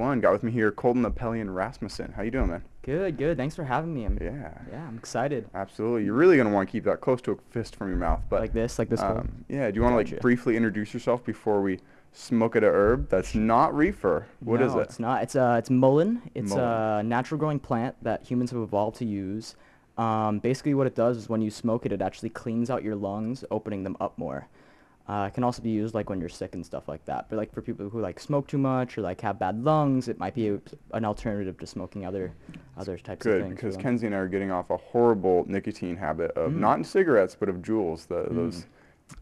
one. Got with me here Colton Apelian Rasmussen. How you doing, man? Good, good. Thanks for having me. I'm, Yeah, yeah, I'm excited. absolutely. You're really gonna want to keep that close to a fist from your mouth, but like this, like this. um, yeah. Do you want to like Gotcha. briefly introduce yourself before we smoke at a herb that's not reefer? What is no, it? It's not. It's uh, it's mullein. It's Mullein. a natural growing plant that humans have evolved to use. Um, basically, what it does is when you smoke it, it actually cleans out your lungs, opening them up more. Uh, it can also be used like when you're sick and stuff like that. But like for people who like smoke too much or like have bad lungs, it might be a, an alternative to smoking other other types of Good, things. for because. Kenzie and I are getting off a horrible nicotine habit of Mm. not in cigarettes, but of Juuls, the, Mm. those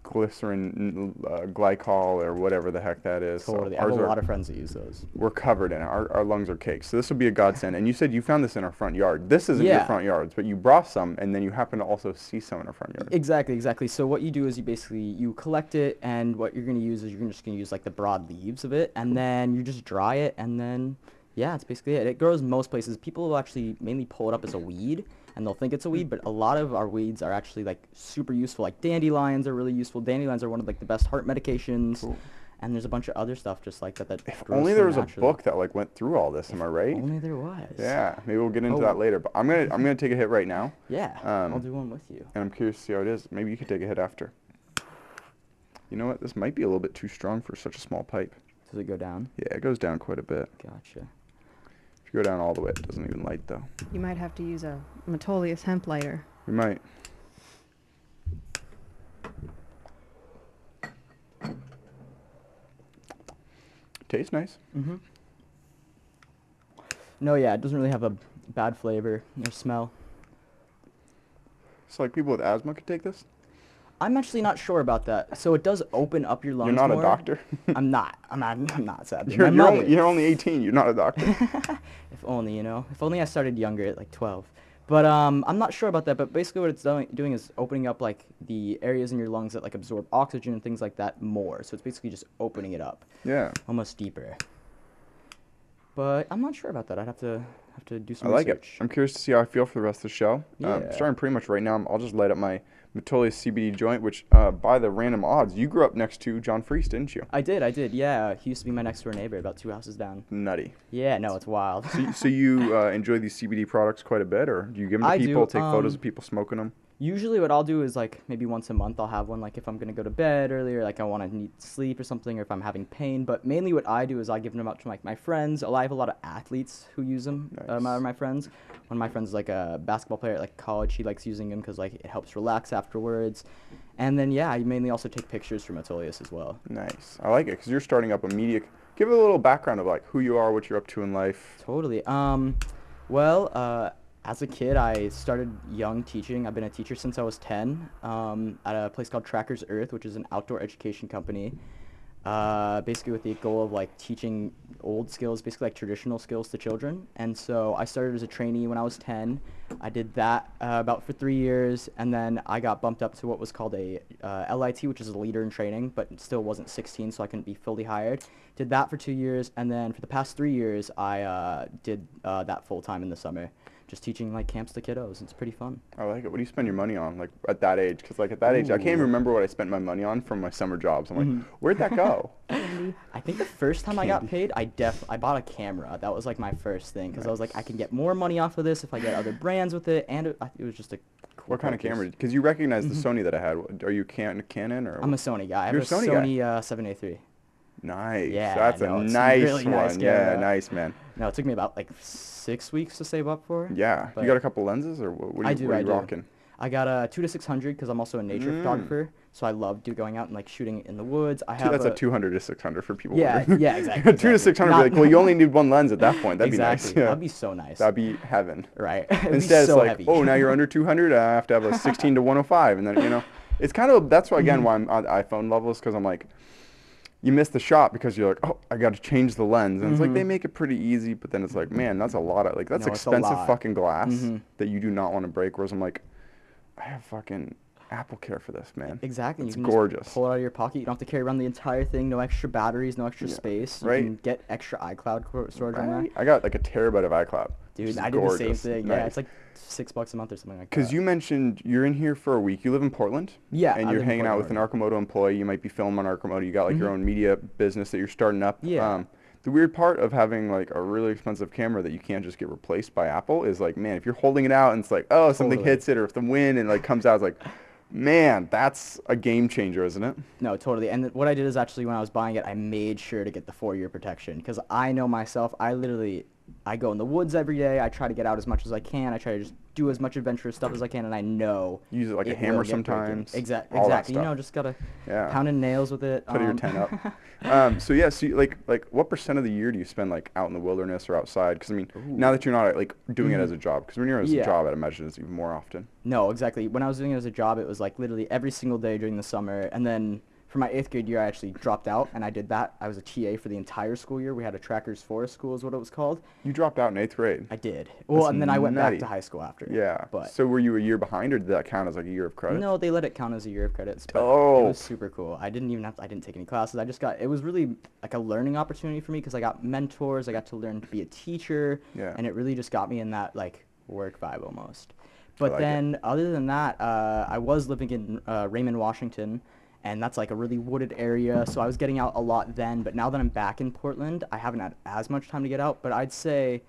glycerin, uh, glycol, or whatever the heck that is. So Totally. I have a are- lot of friends that use those. we're covered in it. Our, our lungs are caked. So this would be a godsend. And you said you found this in our front yard. This isn't your front yards, but you brought some, and then you happen to also see some in our front yard. Exactly, exactly. So what you do is you basically you collect it, and what you're gonna use is you're just gonna use like the broad leaves of it, and then you just dry it, and then yeah, it's basically it. It grows most places. People will actually mainly pull it up as a weed, and they'll think it's a weed, but a lot of our weeds are actually like super useful. Like dandelions are really useful. Dandelions are one of like the best heart medications, Cool. and there's a bunch of other stuff just like that. That If only there was naturally. a book that like went through all this. Am I right? Only there was. Yeah, maybe we'll get into Oh. that later. But I'm gonna I'm gonna take a hit right now, Yeah. I'll Um, do one with you. and I'm curious to see how it is. Maybe you could take a hit after. You know what? This might be a little bit too strong for such a small pipe. Does it go down? Yeah, it goes down quite a bit. Gotcha. If you go down all the way, it doesn't even light though. You might have to use a Metolius hemp lighter. We might. Tastes nice. Mm-hmm. No, yeah, it doesn't really have a bad flavor or smell. So like people with asthma could take this. I'm actually not sure about that. So it does open up your lungs You're not more. a doctor. I'm not. I'm not. I'm not sadly. you're, you're, only, you're only 18. You're not a doctor. if only you know. If only I started younger at like 12. But um, I'm not sure about that. But basically, what it's doing, doing is opening up like the areas in your lungs that like absorb oxygen and things like that more. So it's basically just opening it up, yeah, almost deeper. But I'm not sure about that. I'd have to have to do some. I like research. it. I'm curious to see how I feel for the rest of the show. Um, Yeah. starting pretty much right now. I'll just light up my Metolius CBD joint, which uh, by the random odds, you grew up next to John Freese, didn't you? I did, I did. Yeah, he used to be my next door neighbor, about two houses down. Nutty. Yeah, no, it's wild. So, so you uh, enjoy these CBD products quite a bit, or do you give them to I do, people? take photos um, of people smoking them. Usually, what I'll do is like maybe once a month I'll have one. Like if I'm gonna go to bed earlier, like I want to need sleep or something, or if I'm having pain. But mainly, what I do is I give them out to like my friends. I have a lot of athletes who use them. Um, Nice. are my friends. One of my friends is like a basketball player at like college. He likes using them because like it helps relax afterwards. And then yeah, I mainly also take pictures for Metolius as well. Nice. I like it because you're starting up a media. Give it a little background of like who you are, what you're up to in life. Totally. Um, well, uh, as a kid, I started young teaching. I've been a teacher since I was 10 um, at a place called Trackers Earth, which is an outdoor education company. Uh, basically, with the goal of like teaching old skills, basically like traditional skills to children. And so I started as a trainee when I was 10. I did that uh, about for three years, and then I got bumped up to what was called a uh, LIT, which is a leader in training, but still wasn't 16, so I couldn't be fully hired. Did that for two years, and then for the past three years, I uh, did uh, that full time in the summer, just teaching like camps to kiddos. It's pretty fun. I like it. What do you spend your money on, like at that age? Because like at that age, I can't even remember what I spent my money on from my summer jobs. I'm like, Mhm. where'd that go? I think the first time I got paid, I def I bought a camera. That was like my first thing because I was like, I can get more money off of this if I get other brands with it, and it, it was just a. Cool what kind of purchase. camera? Because you recognize the Mhm. Sony that I had. Are you can Canon or? I'm a Sony guy. I You're a a Sony. Sony uh, 7A3. nice. Yeah, that's no, a it's a nice really one. nice yeah, nice man. No, it took me about like six weeks to save up for. Yeah, you got a couple lenses or what, what are I you, do, what are I you do. rocking? I got a two to six hundred because I'm also a nature Mm. photographer, so I love do going out and like shooting in the woods. I have that's a, a 200 to 600 for people. Yeah, wondering. yeah, exactly, two to 600. Be like, well, you only need one lens at that point. That'd exactly. be nice. Yeah. That'd be so nice. That'd be heaven. right. Instead, so it's like, heavy. oh, now you're under 200. I have to have a 16 to 105, and then you know, it's kind of that's why again Mhm. why I'm on iPhone levels because I'm like, you miss the shot because you're like, oh, I got to change the lens, and it's like they Mhm. make it pretty easy, but then it's like, man, that's a lot of like that's No, expensive fucking glass Mhm. that you do not want to break. Whereas I'm like, I have fucking Apple Care for this, man. Exactly. It's gorgeous. Just pull it out of your pocket. You don't have to carry around the entire thing. No extra batteries. No extra Yeah, space. You right. can get extra iCloud storage on there. I got like a terabyte of iCloud. Dude, I did the same gorgeous. thing. Yeah, it's like six bucks a month or something like that. Because you mentioned you're in here for a week. You live in Portland. Yeah, And I you're hanging out with an Arcimoto employee. You might be filming on Arcimoto. You got like your Mhm. own media business that you're starting up. Yeah. Um, The weird part of having like a really expensive camera that you can't just get replaced by Apple is like, man, if you're holding it out and it's like, oh, something Totally. hits it, or if the wind and like comes out, it's like, man, that's a game changer, isn't it? No, totally. And th- what I did is actually when I was buying it, I made sure to get the four-year protection because I know myself. I literally, I go in the woods every day. I try to get out as much as I can. I try to just do as much adventurous stuff as I can, and I know. You use it like a hammer sometimes, Exact, all that exactly. You know, just gotta Yeah. pounding nails with it. Put your um, tent up. um, so yeah, so you, like like what percent of the year do you spend like out in the wilderness or outside? Because I mean, now that you're not like doing it as a job, because when you're as Mm-hmm. Yeah. a job, I'd imagine it's even more often. No, exactly. When I was doing it as a job, it was like literally every single day during the summer. And then for my eighth grade year, I actually dropped out and I did that. I was a TA for the entire school year. We had a Trackers Forest School, is what it was called. You dropped out in eighth grade. I did. Well, That's and then I went nutty. back to high school after. Yeah. But so were you a year behind, or did that count as like a year of credit? no, they let it count as a year of credits. But it was super cool. I didn't even have to, I didn't take any classes. I just got, it was really like a learning opportunity for me because I got mentors. I got to learn to be a teacher. Yeah. And it really just got me in that like work vibe almost. But like it. then other than that, uh, I was living in uh, Raymond, Washington. And that's like a really wooded area, so I was getting out a lot then. But now that I'm back in Portland, I haven't had as much time to get out. But I'd say,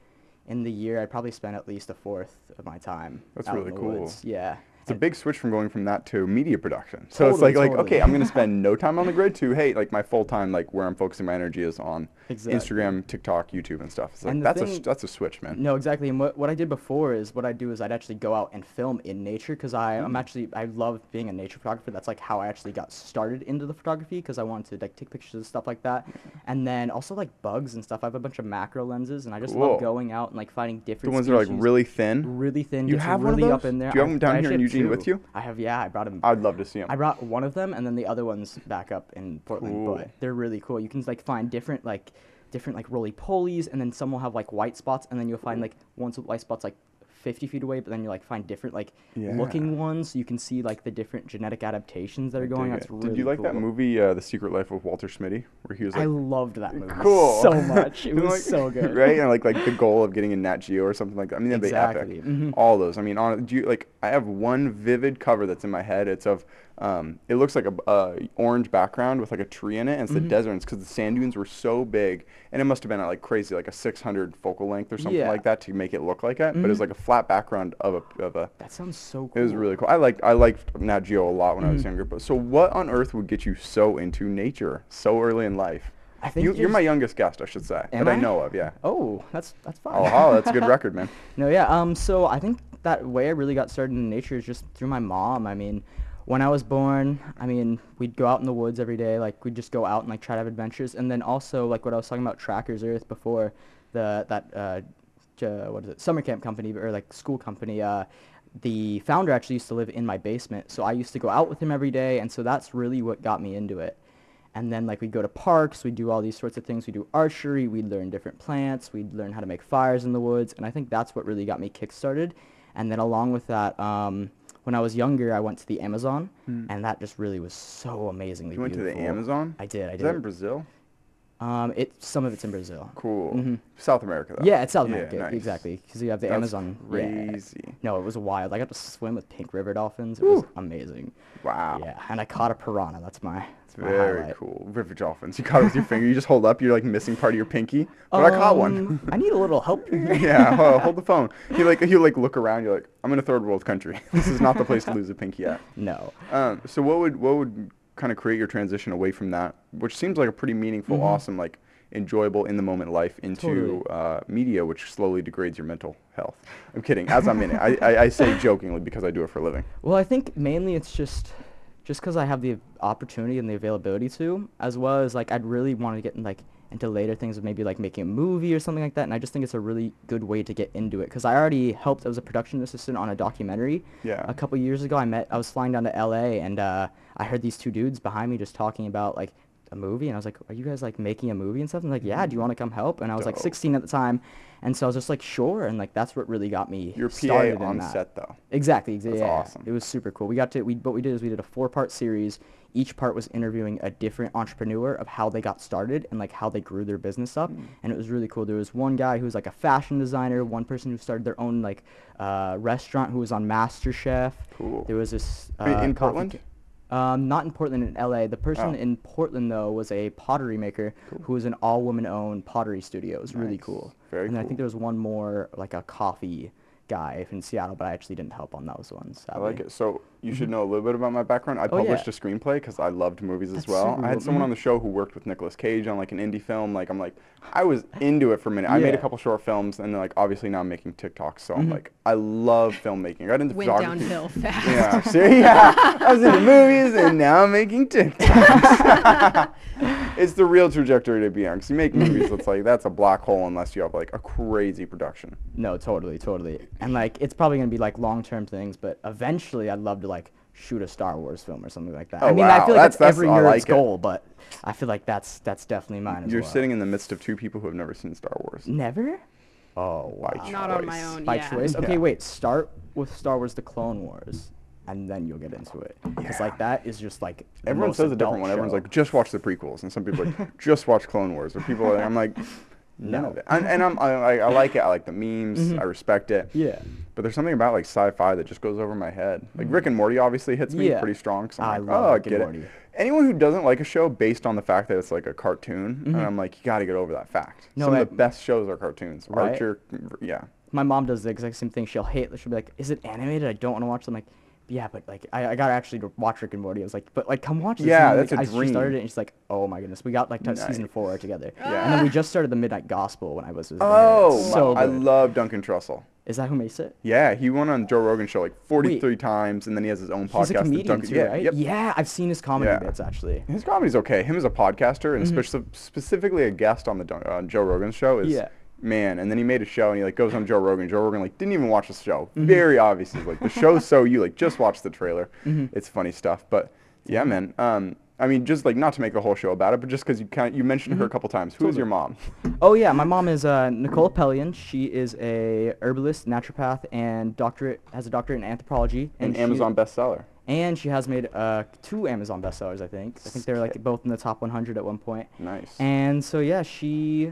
in the year, I'd probably spend at least a fourth of my time. That's out really in the cool. Woods. Yeah. It's a big switch from going from that to media production. So it's Totally, like like totally. okay, I'm gonna spend no time on the grid to hey, like my full time like where I'm focusing my energy is on Exactly. Instagram, TikTok, YouTube, and stuff. It's like And that's a thing- s- that's a switch, man. No, exactly. And what, what I did before is what I do is I'd actually go out and film in nature because I'm mm. actually I love being a nature photographer. That's like how I actually got started into the photography because I wanted to like take pictures and stuff like that. And then also like bugs and stuff. I have a bunch of macro lenses and I just Cool. love going out and like finding different. The ones that are like really thin. really thin. You have one of really up those? in there. Do you have them down I here in actually Eugene with you? I have yeah. I brought them. I'd love to see them. I brought one of them and then the other one's back up in Portland. Cool. But they're really cool. You can like find different like different like roly polies and then some will have like white spots and then you'll find like ones with white spots like 50 feet away but then you like find different like Yeah. looking ones so you can see like the different genetic adaptations that are going on. It's really Did you like that movie, uh, The Secret Life of Walter Smitty, where he was like I loved that movie cool so much. It was like, so good. right? And like like the goal of getting a Nat Geo or something like that. I mean, that'd Exactly. be epic. Mhm. All those. I mean, on do you like? I have one vivid cover that's in my head. It's of um, it looks like a uh, orange background with like a tree in it, and it's Mm-hmm. the desert. because the sand dunes were so big, and it must have been at like crazy, like a 600 focal length or something Yeah. like that to make it look like that. But it was Mhm. like a flat background of a of a. That sounds so cool. It was really cool. I liked I liked Nat Geo a lot when I Mm-hmm. was younger. But so, what on earth would get you so into nature so early in life? I think You, you're my youngest guest, I should say, Am that I I? know of. Yeah. Oh, that's that's fine. Oh, wow, that's a good record, man. No, yeah. Um, so I think that way I really got started in nature is just through my mom. I mean, when I was born, I mean, we'd go out in the woods every day. Like we'd just go out and like try to have adventures. And then also like what I was talking about, Trackers Earth before, the that uh, j- what is it, summer camp company or like school company. Uh, the founder actually used to live in my basement, so I used to go out with him every day, and so that's really what got me into it. And then like we'd go to parks, we'd do all these sorts of things. We'd do archery, we'd learn different plants, we'd learn how to make fires in the woods, and I think that's what really got me kickstarted. And then along with that, um, when I was younger, I went to the Amazon, and that just really was so amazingly Hmm. You went to the. Amazon? I did. I did. Is that in Brazil? Um, it some of it's in Brazil. Cool. Mhm. South America, though. Yeah, it's South Yeah, America, nice. exactly. Because you have the That's Amazon. yeah. Crazy. No, it was wild. I got to swim with pink river dolphins. It was amazing. Wow. Yeah, and I caught a piranha. That's my, that's my Very highlight. cool. River dolphins. You caught it with your finger. You just hold up. You're like missing part of your pinky. But I caught one. Um, I need a little help here. yeah, hold, hold the phone. You like you like look around. You're like, I'm in a third world country. this is not the place to lose a pinky at. No. Um, so what would what would kind of create your transition away from that, which seems like a pretty meaningful, Mhm. awesome, like enjoyable in the moment life into Totally. uh, media, which slowly degrades your mental health. I'm kidding. As I'm in it, I, I, I say jokingly because I do it for a living. Well, I think mainly it's just just because I have the opportunity and the availability to, as well as like I'd really want to get in, like into later things of maybe like making a movie or something like that. And I just think it's a really good way to get into it because I already helped as a production assistant on a documentary. Yeah. A couple years ago, I met I was flying down to L.A. and uh, I heard these two dudes behind me just talking about like a movie and I was like, "Are you guys like making a movie and stuff?" And like, "Yeah, do you want to come help?" And I was like 16 at the time, and so I was just like, "Sure." And like that's what really got me Your PA started in on that. set though. Exactly. exa- That's yeah, awesome. It was super cool. We got to we what we did is we did a four part series. Each part was interviewing a different entrepreneur of how they got started and like how they grew their business up, Hmm. and it was really cool. There was one guy who was like a fashion designer, one person who started their own like uh, restaurant who was on MasterChef. Cool. There was this uh, in Portland? Um, not in Portland, in LA. The person Oh. in Portland though was a pottery maker who was an all-woman-owned pottery studio. It was really cool. Very and I cool. think there was one more like a coffee guy in Seattle, but I actually didn't help on those ones. I like it. So you should know a little bit about my background. I Mm-hmm. Oh, yeah. published a screenplay because I loved movies as well. super I had someone on the show who worked with Nicolas Cage on like an indie film. Like I'm like, I was into it for a minute. I made a couple short films, and then like obviously now I'm making TikToks. So I'm Mhm. like, I love filmmaking. I got into Went photography. downhill fast. Yeah, see, yeah. I was into movies, and now I'm making TikToks. it's the real trajectory to be on. Because you make movies, it's like that's a black hole unless you have like a crazy production. No, totally, totally. And like it's probably gonna be like long-term things, but eventually I'd love to like shoot a Star Wars film or something like that. Oh, I Oh, mean, I feel like That's- that's, that's- every I nerd's like goal, but I feel like that's that's definitely mine as You're well. sitting in the midst of two people who have never seen Star Wars. Never? Oh wow. By Not on my own. By yeah. choice. Okay, Yeah. wait. Start with Star Wars: The Clone Wars, and then you'll get into it. Because Yeah. like that is just like the Everyone most says a different adult one. Everyone's like, just watch the prequels, and some people are like, just watch Clone Wars. Or people, are, like, I'm like, none No. of it. And, and I'm, I, I- like it. I like the memes. Mhm. I respect it. yeah. But there's something about like sci-fi that just goes over my head. Like Rick and Morty obviously hits me Yeah. pretty strong. So I'm I like, love oh, Rick and get Morty. it. Anyone who doesn't like a show based on the fact that it's like a cartoon, and Mhm. I'm like, you got to get over that fact. No, Some I- of the best shows are cartoons. Right? Archer, yeah. My mom does the exact same thing. She'll hate. She'll be like, "Is it animated? I don't want to watch." them." Like, "Yeah, but like, I, I got actually to watch Rick and Morty." I was like, "But like, come watch this." Yeah, And, that's like, a I, She started it, and she's like, "Oh my goodness, we got like to season four together." Yeah. And then we just started the Midnight Gospel when I was. visiting her. Oh, It's so I love Duncan Trussell. Is that who makes it? Yeah, he went on Joe Rogan's show like 43 times, and then he has his own podcast. He's a comedian Duncan, too, yeah, right? Yep. Yeah, I've seen his comedy Yeah. bits actually. His comedy's okay. Him as a podcaster and Mhm. speci- specifically a guest on the Dun- on Joe Rogan show is Yeah. Man. And then he made a show and he like goes on Joe Rogan. Joe Rogan like didn't even watch the show. Mhm. Very obvious. He's like the show's so you like just watch the trailer. Mhm. It's funny stuff. But yeah, man. Um, I mean, just like not to make a whole show about it, but just because you kind of, you mentioned her a couple times. Who is your mom? Oh yeah, my mom is uh, Nicole Apelian. She is a herbalist, naturopath, and doctorate has a doctorate in anthropology. An Amazon bestseller. And she has made uh, two Amazon bestsellers, I think. I think they're like both in the top 100 at one point. Nice. And so yeah, she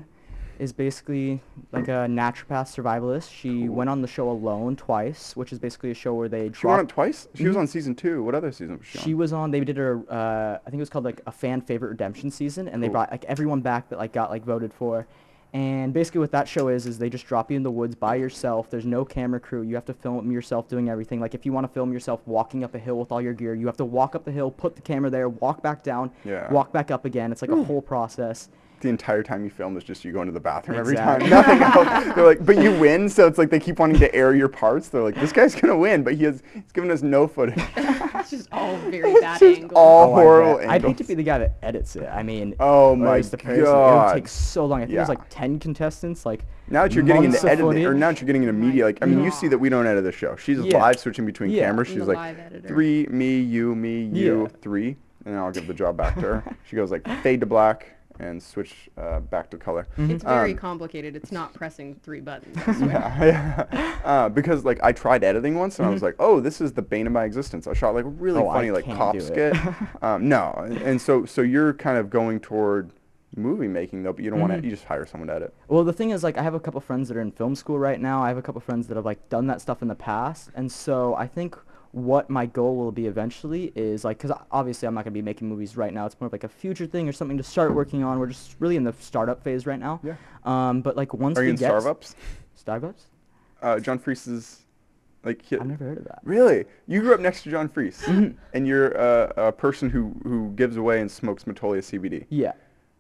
is basically like a naturopath survivalist. She Cool. went on the show Alone twice, which is basically a show where they she drop. it twice. She was Mhm. on season two. What other season was she on? She was on. They did a. Uh, I think it was called like a fan favorite redemption season, and they brought like everyone back that like got like voted for. And basically, what that show is, is they just drop you in the woods by yourself. There's no camera crew. You have to film yourself doing everything. Like if you want to film yourself walking up a hill with all your gear, you have to walk up the hill, put the camera there, walk back down, Yeah. walk back up again. It's like a whole process. The entire time you film is just you going to the bathroom Exactly. every time. Nothing else. They're like, but you win, so it's like they keep wanting to air your parts. They're like, this guy's gonna win, but he has he's given us no footage. it's just all very It's bad just angles. all- Oh, I horrible bet. I'd hate to be the guy that edits it. I mean, Oh my is the person- It God. would take so long. I think there's like 10 contestants. Like Now that you're getting months into of editing, or now that you're getting into media, like I mean, you see that we don't edit the show. She's Yeah. live switching between Yeah. cameras. She's like three, me, you, me, you, Yeah. three, and then I'll give the job back to her. she goes like fade to black and switch uh, back to color. Mhm. It's very Um, complicated. It's not pressing three buttons. Yeah, yeah. Uh, because like I tried editing once and I was Mhm. like, oh, this is the bane of my existence. I shot like a really Oh, I funny like can't cop skit. um, no, and- and so so you're kind of going toward movie making though, but you don't want Mhm. to. You just hire someone to edit. Well, the thing is, like, I have a couple friends that are in film school right now. I have a couple friends that have like done that stuff in the past, and so I think what my goal will be eventually is like, because obviously I'm not gonna be making movies right now. It's more of like a future thing or something to start working on. We're just really in the startup phase right now. Yeah. Um, but like once Are you we in get Starbucks? Starbucks? Uh, John Freese's like. He, I've never heard of that. Really? You grew up next to John Freese, Mhm. and you're uh, a person who who gives away and smokes Metolius CBD. Yeah.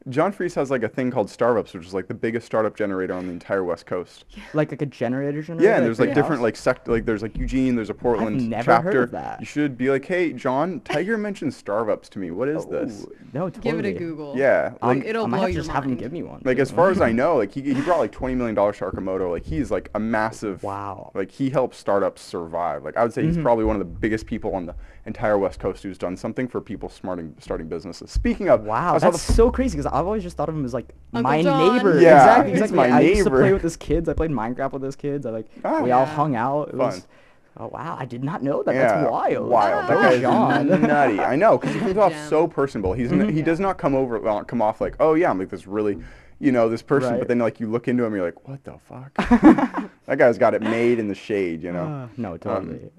John Freese has like a thing called Startups, which is like the biggest startup generator on the entire West Coast. Like like a generator generator. Yeah, and there's like big different like sect like there's like Eugene, there's a Portland never heard chapter. of that. You should be like, hey, John, Tiger mentioned Startups to me. What is this? Oh, No, totally. Give it a Google. Yeah, Um, like It'll I might blow have to your just have him mind. give me one. like as far as I know, like he he brought like twenty million dollars to Arcimoto. Like he's like a massive. Wow. Like he helps startups survive. Like I would say he's Mhm. probably one of the biggest people on the entire West Coast who's done something for people starting starting businesses. Speaking of, Wow, that's the so crazy because I've always just thought of him as like Uncle my John. neighbor. Yeah, exactly, he's exactly. my I used to play with his kids. I played Minecraft with his kids. I like Ah. we all hung out. It Fun. was oh wow, I did not know that. Yeah, That's wild. Wild. Go That guy's John. nutty. I know because he comes off Gem. so personable. He's n- Mhm. he does not come over well, come off like oh yeah I'm like this really you know this person, Right. but then like you look into him you're like what the fuck. that guy's got it made in the shade. You know. Uh, no, totally.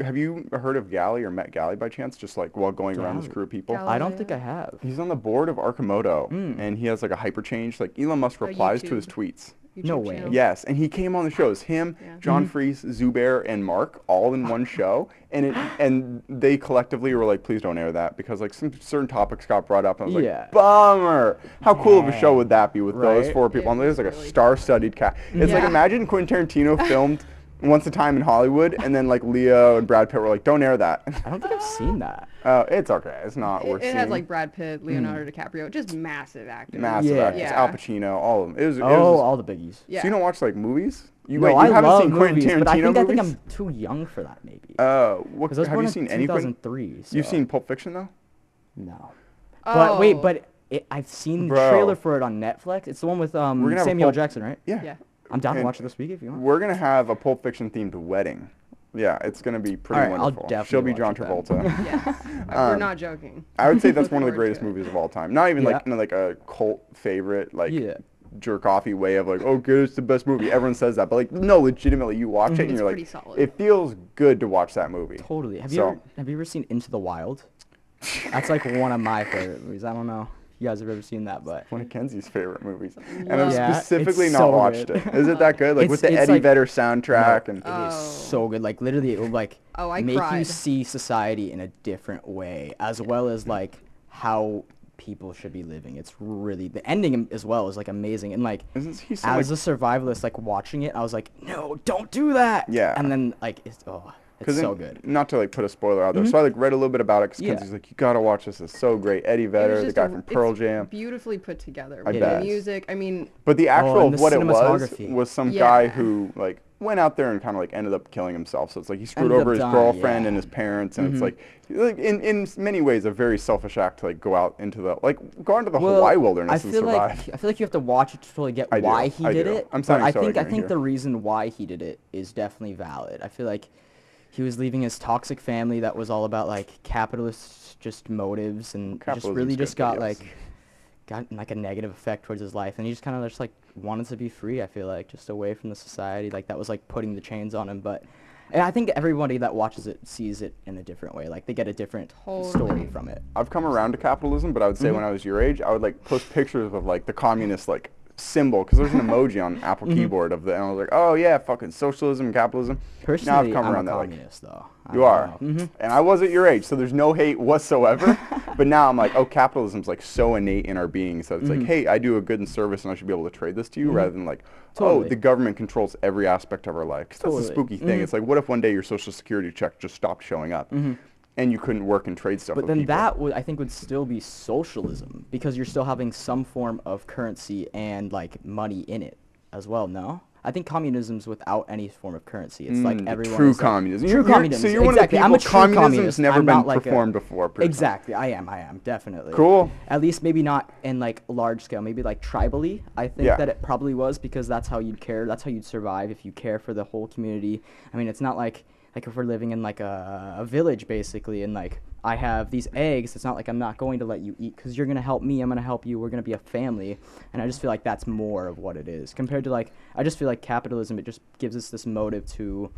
Have you heard of Galley or met Galley by chance? Just like while going around this Galley. crew of people. Galley. I don't think I have. He's on the board of Arcimoto, Mm. and he has like a hyperchange. Like Elon Musk replies to his YouTube. tweets. No YouTube way. channel. Yes, and he came on the shows. Him, Yeah. John Freese, Zubair, and Mark all in one show, and it and they collectively were like, "Please don't air that," because like some certain topics got brought up, and I was Yeah. like, "Bummer! How cool of a show would that be with those Right? four people?" It And there's like a really star-studded cast. It's like Yeah. imagine Quentin Tarantino filmed Once a Time in Hollywood, and then like Leo and Brad Pitt were like, "Don't air that." I don't think I've seen that. Uh, it's okay. It's not It, worth it seeing. has like Brad Pitt, Leonardo DiCaprio, just massive actors. massive Yeah. actors. Yeah. Al Pacino, all of them. It was. it Oh, was- all the biggies. Yeah. So you don't watch like movies? You, no, wait, you I haven't love seen movies, Quentin Tarantino but I think, I movies? think I'm too young for that, maybe. Uh, what, Because I was have born you seen any? Quentin- 2003. You've seen Pulp Fiction though? No. Oh. But wait, Oh. but it, I've seen the trailer for it on Netflix. It's the one with um, We're gonna have a Samuel Pulp- Jackson, right? Yeah. Yeah. I'm down to watch it this week if you want. We're gonna have a Pulp Fiction themed wedding. Yeah, it's gonna be pretty Alright, I'll wonderful. definitely She'll be John watch it then. Travolta. Yeah. We're Um, not joking. I would say that's one of the Looking greatest to movies of all time. Not even Yeah. like in like a cult favorite, like Yeah. jerk offy way of like, oh, good, it's the best movie. Everyone says that, but like, no, legitimately, you watch it and It's you're pretty like, solid. it feels good to watch that movie. Totally. Have you So- ever have you ever seen Into the Wild? That's like one of my favorite movies. I don't know if you guys have ever seen that, but One of Kenzie's favorite movies, and Love I've it. Yeah, it's specifically not so watched good. it. Is it that good? Like It's- with the Eddie like- Vedder soundtrack and it is Oh. so good. Like literally, it will like Oh, I make you see society in a different way, as well as like how people should be living. It's really the ending as well is like amazing and like Isn't so, as like- a survivalist, like watching it, I was like, no, don't do that. Yeah. And then like it's oh, it's so good. Not to like put a spoiler out there, so I like read a little bit about it because Yeah. Kenzie's like, you gotta watch this. It's so great. Eddie Vedder, the guy a- from it's Pearl Jam. Beautifully put together. I bet. the music. I mean, But the actual Oh, the what it was was some guy who like went out there and kind of like ended up killing himself. So it's like he screwed Ended over his dying, girlfriend and his parents, and it's Mhm. like, like in in many ways a very selfish act to like go out into the like go into the Well, Hawaii wilderness I and survive. like I feel like you have to watch it to totally get I do, why he I did do. it. I'm sorry. I think I think here. the reason why he did it is definitely valid. I feel like he was leaving his toxic family that was all about like capitalist just motives and just really just got yes. like got like a negative effect towards his life. And he just kind of just like wanted to be free i feel like just away from the society. Like that was like putting the chains on him. But and i think everybody that watches it sees it in a different way. Like they get a different story from it. I've come around to capitalism, but I would say Mm-hmm. when I was your age, I would like post pictures of like the communist like symbol because there's an emoji on Apple Mm-hmm. keyboard of the, and I was like, oh yeah, fucking socialism and capitalism. personally now I've come i'm around a that like though you are. Mhm. and I was at your age, so there's no hate whatsoever. but now I'm like, oh, capitalism's like so innate in our being, so it's like, hey, I do a good in service, and I should be able to trade this to you, rather than like, oh, the government controls every aspect of our life. 'Cause that's the Totally. spooky thing. Mhm. It's like, what if one day your social security check just stopped showing up, and you couldn't work and trade stuff? But then people? that would I think would still be socialism because you're still having some form of currency and like money in it as well. No, I think communism's without any form of currency. It's like Mm, everyone. true is, like- communism. True communism. so you're one of the exactly. I'm a people- true communism's never I'm been like a- performed before, per se. Exactly. I am. I am definitely. Cool. At least maybe not in like large scale. Maybe like tribally. I think Yeah. that it probably was because that's how you'd care. That's how you'd survive if you care for the whole community. I mean, it's not like like if we're living in like a, a village basically and like I have these eggs. It's not like I'm not going to let you eat because you're gonna help me. I'm gonna help you. We're gonna be a family. And I just feel like that's more of what it is compared to like I just feel like capitalism. It just gives us this motive to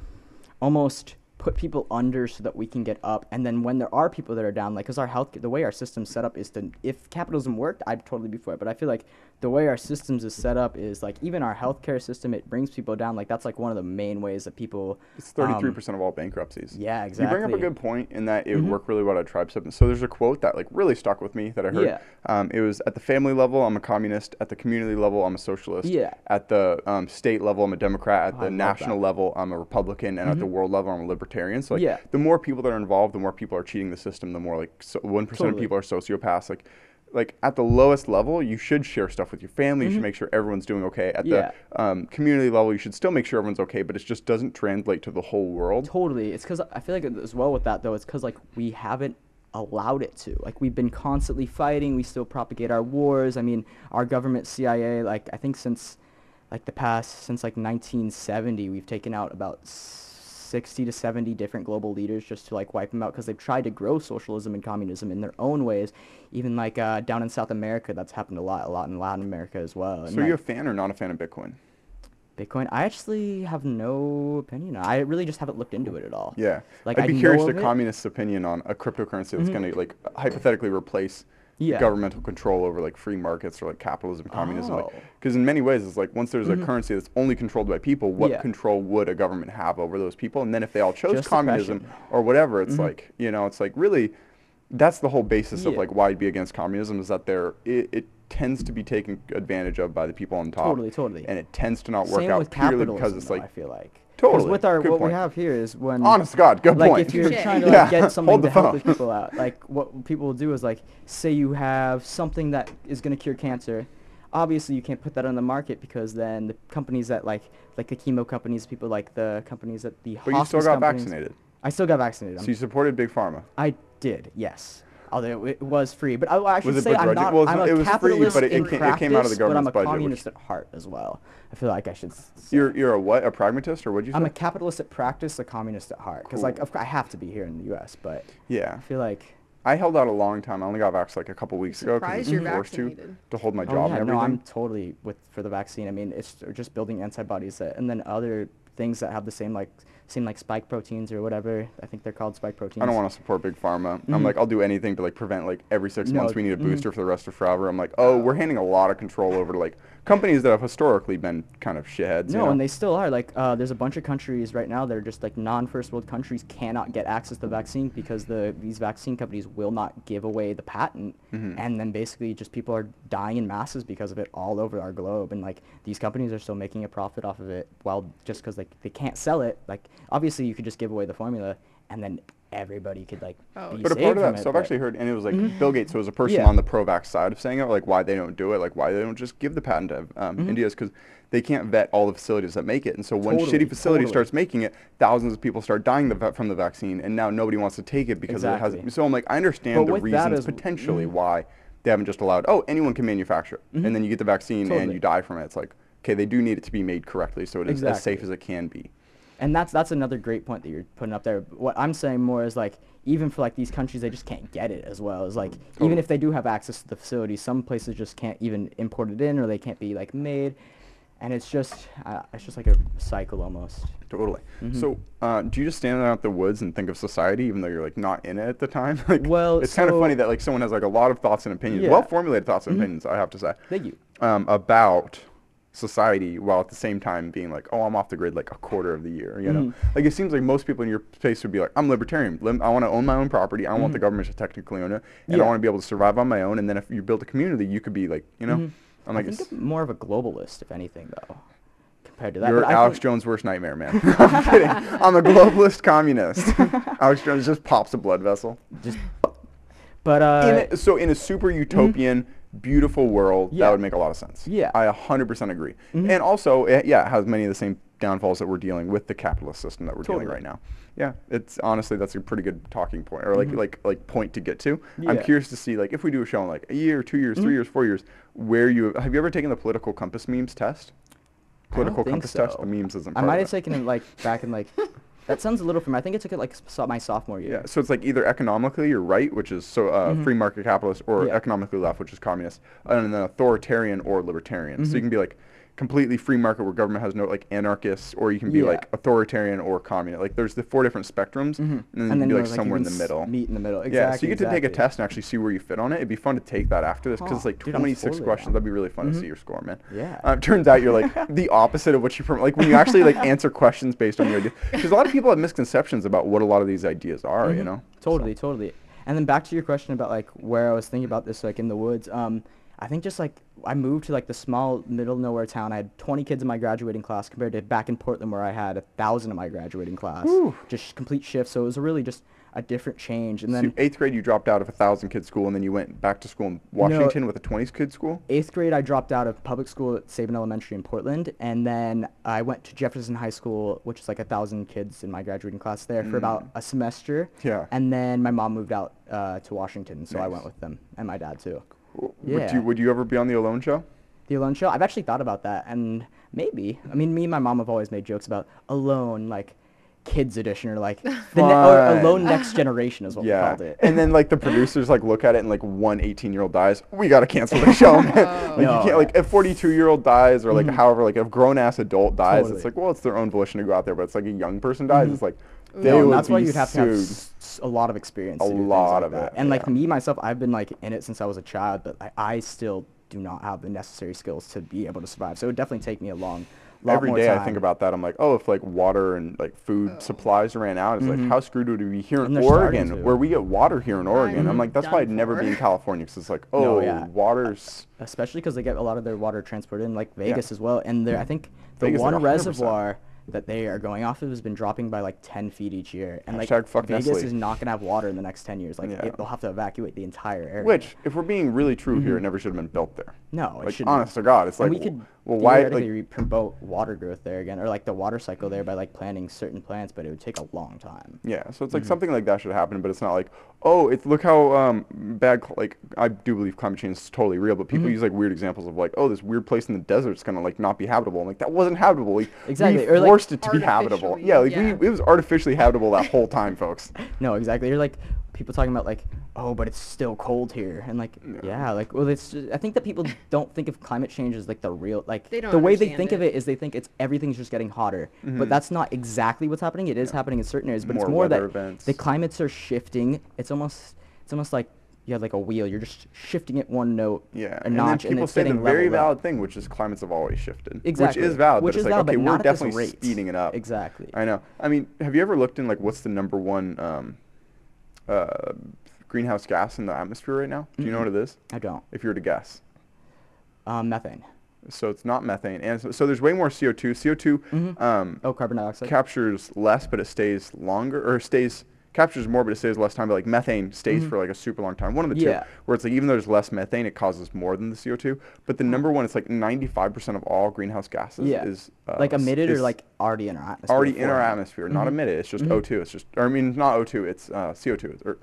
almost put people under so that we can get up and then when there are people that are down like because our health the way our system's set up is to if capitalism worked i'd totally be for it but i feel like the way our systems is set up is like even our healthcare system it brings people down like that's like one of the main ways that people It's 33% um, of all bankruptcies. yeah exactly You bring up a good point in that it would Mhm. work really well at tribe system. So there's a quote that like really stuck with me that I heard. Yeah. Um, it was at the family level, I'm a communist. At the community level, I'm a socialist. Yeah. At the um, state level, I'm a Democrat. At Oh, the national that. level, I'm a Republican. And at the world level, I'm a libertarian. So like, Yeah. the more people that are involved, the more people are cheating the system. The more like so one of people are sociopaths. Like. Like at the lowest level, you should share stuff with your family. You should make sure everyone's doing okay. At Mm-hmm. Yeah. the um, community level, you should still make sure everyone's okay, but it just doesn't translate to the whole world. Totally. It's because I feel like as well with that though, it's because like we haven't allowed it to. Like we've been constantly fighting. We still propagate our wars. I mean, our government, CIA, like I think since like the past since like 1970, we've taken out about 60 to 70 different global leaders just to like wipe them out because they've tried to grow socialism and communism in their own ways. Even like uh, down in South America, that's happened a lot, a lot in Latin America as well. And So are you a fan or not a fan of Bitcoin? Bitcoin, I actually have no opinion. I really just haven't looked into it at all. Yeah. Like, I'd I be know curious the communist's opinion on a cryptocurrency that's Mhm. going to like hypothetically replace Yeah. governmental control over like free markets or like capitalism, communism. Like, Oh. because in many ways, it's like once there's Mhm. a currency that's only controlled by people, what Yeah. control would a government have over those people? And then if they all chose Just communism oppression. or whatever, it's Mhm. like you know, it's like really, that's the whole basis of like why I'd be against communism is that there it, it tends to be taken advantage of by the people on top. Totally, totally. And it tends to not work Same out purely because it's like I feel like. 'Cause Totally. With our Good what we have here is when honest to God, good like point. if you're trying to like, Yeah. get something to the help the phone. people out, like what people will do is like say you have something that is going to cure cancer. Obviously, you can't put that on the market because then the companies that like like the chemo companies, people like the companies that the but you still got vaccinated, I still got vaccinated. so you supported big pharma. I did, yes. Although it was free, but I, I should it say I'm not. Well, I'm a it was free, but it- it in came- it came out of the practice, but I'm government's a budget, which- communist at heart as well. I feel like I should. say. You're you're a what? A pragmatist or what'd you say? I'm a capitalist at practice, a communist at heart. Because like Cool. of, cou- I have to be here in the U.S., but yeah. I feel like. I held out a long time. I only got vaxxed like a couple weeks ago because I you're was forced to vaccinated. to hold my Oh job yeah, and no. I'm totally with for the vaccine. I mean, it's just building antibodies that, and then other things that have the same like same like spike proteins or whatever. I think they're called spike proteins. I don't want to support big pharma. I'm Mhm. like, I'll do anything to like prevent like every six No, months we need a mhm. booster for the rest of forever. I'm like, oh, we're handing a lot of control over to like companies that have historically been kind of shitheads. No, you know? and they still are. Like, uh, there's a bunch of countries right now that are just like non-first world countries cannot get access to the vaccine because the these vaccine companies will not give away the patent, Mhm. and then basically just people are dying in masses because of it all over our globe, and like these companies are still making a profit off of it, while just because like they can't sell it, like obviously you could just give away the formula, and then everybody could like Oh, be But a saved part of from that, it, so I've actually heard, and it was like Mhm. Bill Gates, who was a person Yeah. on the pro-vax side of saying it, like why they don't do it, like why they don't just give the patent to um, Mhm. India is because they can't vet all the facilities that make it. And so when Totally, shitty facility totally. starts making it, thousands of people start dying the, va- from the vaccine, and now nobody wants to take it because it Exactly. has. So I'm like, I understand But the reasons as- potentially mhm. why they haven't just allowed. Oh, anyone can manufacture it, and then you get the vaccine and you die from it. It's like, okay, they do need it to be made correctly, so it is as safe as it can be. And that's that's another great point that you're putting up there. What I'm saying more is like even for like these countries, they just can't get it as well. As like Totally. even if they do have access to the facility, some places just can't even import it in, or they can't be like made. And it's just uh, it's just like a cycle almost. Totally. Mhm. So, uh, do you just stand out in the woods and think of society, even though you're like not in it at the time? like, Well, it's kind of funny that like someone has like a lot of thoughts and opinions, Yeah. well formulated thoughts and Mhm. opinions, I have to say, Thank you. um, about society, while at the same time being like, oh, I'm off the grid like a quarter of the year. You know, Mhm. like it seems like most people in your space would be like, I'm libertarian. Lim- I want to own my own property. I don't want the Mhm. government to technically own it, and I want to be able to survive on my own. And then if you build a community, you could be like, you know, Mhm. I'm I like, think I'm more of a globalist, if anything, though, compared to that. You're I Alex think- Jones' worst nightmare, man. I'm kidding. I'm a globalist communist. Alex Jones just pops a blood vessel. Just, but uh, in a, so in a super utopian, beautiful world, Yeah. that would make a lot of sense. Yeah. I 100% agree. Mhm. And also, it, yeah, it has many of the same downfalls that we're dealing with the capitalist system that we're dealing right now. Yeah, it's honestly that's a pretty good talking point or like Mhm. like like point to get to. I'm curious to see like if we do a show in like a year, two years, Mhm. three years, four years, where you have you ever taken the political compass memes test? Political compass test. The memes isn't. I might have taken it like back in like. that sounds a little familiar. I think it took it like so- my sophomore year. Yeah, so it's like either economically you're right, which is so uh, Mhm. free market capitalist, or Yeah. economically left, which is communist, and then authoritarian or libertarian. So you can be like completely free market where government has no like anarchists, or you can be Yeah. like authoritarian or communist. Like there's the four different spectrums, Mhm. and then you can be you're, like somewhere you in the middle. Meet in the middle. Exactly. yeah, so you get to take a test and actually see where you fit on it. It'd be fun to take that after this because it's like 26 totally questions. That'd be really fun to Mhm. see your score, man. Yeah. Uh, turns out you're like the opposite of what you from like when you actually like answer questions based on your idea. Because a lot of people have misconceptions about what a lot of these ideas are. You Mhm. know. Totally, So- totally. And then back to your question about like where I was thinking about this, like in the woods. Um, I think just like I moved to like the small middle nowhere town. I had 20 kids in my graduating class compared to back in Portland where I had a thousand in my graduating class. Whew. Just complete shift. So it was really just a different change. And So then eighth grade, you dropped out of a thousand kid school, and then you went back to school in Washington with a twenty kid school. eighth grade, I dropped out of public school at Sabin Elementary in Portland, and then I went to Jefferson High School, which is like a thousand kids in my graduating class there for about Mm. a semester. Yeah. And then my mom moved out uh, to Washington, so I went with them, and my dad too. W- Would you Would you ever be on the Alone Show? The Alone Show. I've actually thought about that, and maybe. I mean, me and my mom have always made jokes about alone, like kids edition or like the ne- or alone next generation is what we called it. and then like the producers like look at it and like one 18 year old dies, we gotta cancel the show, man. Oh. like No. you can't like a 42 year old dies or like mm-hmm. however like a grown ass adult dies. Totally. It's like well, it's their own volition to go out there, but it's like a young person dies. Mm-hmm. It's like they no, would that's why be you'd have to have sued. s- s- a lot of experience. A to do things lot like of that. it, And like me myself, I've been like in it since I was a child, but I, I still do not have the necessary skills to be able to survive. So it would definitely take me a long, lot Every more day time. I think about that. I'm like, oh, if like water and like food Oh. supplies ran out, it's like how screwed would we be here Mm-hmm. In Oregon, where we get water here in Oregon? I'm I'm like, that's why I'd never be in California because it's like, oh, No, yeah. water's especially because they get a lot of their water transported in like Vegas as well. And there, I think the Vegas, one 100%. reservoir that they are going off of has been dropping by like 10 feet each year. And like Hashtag fuck Vegas Nestle. is not gonna have water in the next 10 years. Like Yeah. it, they'll have to evacuate the entire area. which, if we're being really true here, mm-hmm. it never should have been built there. no, it Like shouldn't. honest to God, it's and like, we could well, why? theoretically Like, re- promote water growth there again, or like the water cycle there by like planting certain plants, but it would take a long time. Yeah, so Mm-hmm. it's like something like that should happen, but it's not like, oh, it's look how um, bad. Like I do believe climate change is totally real, but people Mm-hmm. use like weird examples of like, oh, this weird place in the desert's gonna like not be habitable. I'm like that wasn't habitable. Like, Exactly, we or, like, forced it to be habitable. Yeah, like yeah. we it was artificially habitable that whole time, folks. No, exactly. You're like people talking about like, oh, but it's still cold here, and like, yeah, like, well, it's. Just, I think that people don't think of climate change as like the real, like, They don't the way they understand think of it. it is they think it's everything's just getting hotter, but that's not exactly what's happening. It is happening in certain areas, but Mm-hmm. More it's more that events. the climates are shifting. It's almost, it's almost like you have like a wheel. You're just shifting it one note, Yeah, a and notch, then people it's say the getting very leveled up. valid thing, which is climates have always shifted, Exactly. which is valid. Which but is it's like, valid, okay, but we're not at this definitely speeding it up. Exactly. I know. I mean, have you ever looked in like what's the number one um, uh, greenhouse gas in the atmosphere right now? Do you know what it is? I don't. If you were to guess. Um, methane. So it's not methane, and so, so there's way more CO2. CO2 um, Oh, carbon dioxide. captures less, but it stays longer, or stays captures more, but it stays less time. But like methane stays for like a super long time. One of the Mm-hmm. Yeah. two, where it's like even though there's less methane, it causes more than the CO2. But the number one, it's like 95% of all greenhouse gases yeah. is uh, like emitted or like already in our atmosphere. already in our atmosphere, not emitted. It's just O2. It's just, or I mean, not O2. It's uh, CO2. It's, or,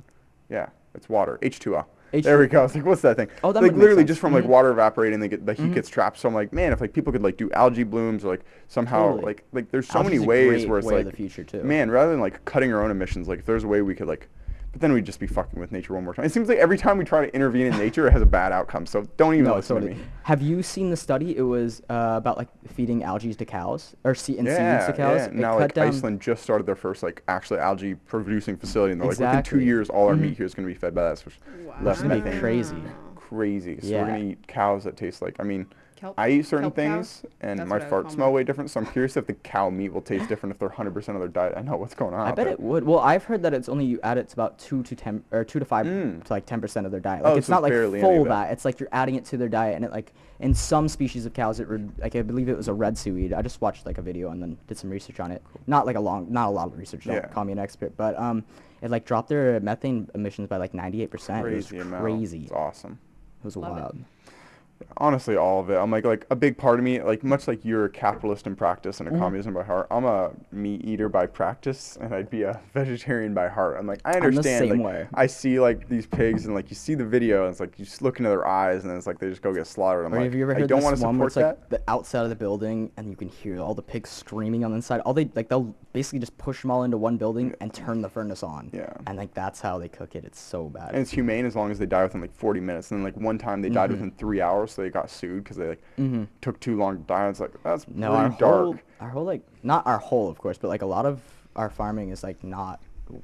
yeah, it's water. H2O. There we H2O. go. Like, what's that thing? Oh, that like literally just from like mm-hmm. water evaporating, they get the heat mm-hmm. gets trapped. So I'm like, man, if like people could like do algae blooms or like somehow Totally. like like there's so Algae's many ways where it's way like the future, too. Man, rather than like cutting our own emissions, like if there's a way we could like, but then we'd just be fucking with nature one more time. It seems like every time we try to intervene in nature, it has a bad outcome. So don't even No, listen totally. to me. Have you seen the study? It was uh, about like feeding algae to cows or se- and Yeah, seeds to cows. yeah. It Now like down- Iceland just started their first like actually algae producing facility, and they're like within two years, all our meat here is going to be fed by that. So less It's gonna be methane. crazy. Crazy. So we're gonna eat cows that taste like. I mean, Kelp- I eat certain kelp cows? things, and That's my what I would farts call smell way different. So I'm curious if the cow meat will taste different if they're 100% of their diet. I know what's going on. I out bet there. it would. Well, I've heard that it's only you add it to about two to ten or two to five Mm. to like ten percent of their diet. Like Oh, it's so not it's like barely any full of it. that. It's like you're adding it to their diet, and it like in some species of cows, it would like I believe it was a red seaweed. I just watched like a video and then did some research on it. Not like a long, not a lot of research. Don't Yeah. call me an expert, but um, it like dropped their methane emissions by like ninety eight percent. It was Crazy amount. crazy. It's awesome. It was Love it. wild. Honestly, all of it. I'm like, like a big part of me, like much like you're a capitalist in practice and a Mm-hmm. communism by heart. I'm a meat eater by practice, and I'd be a vegetarian by heart. I'm like, I the understand. same like, way. I see like these pigs, and like you see the video, and it's like you just look into their eyes, and then it's like they just go get slaughtered. I'm Or like, have you ever heard I don't want to support it's that. like the outside of the building and you can hear all the pigs screaming on the inside? All they like they'll basically just push them all into one building and turn the furnace on. Yeah. And like that's how they cook it. It's so bad. and it's humane as long as they die within like 40 minutes. And then like one time they died Mm-hmm. within three hours, so they got sued because they like mm-hmm. took too long to die. It's like that's no, pretty our dark. whole our whole like not our whole of course, but like a lot of our farming is like not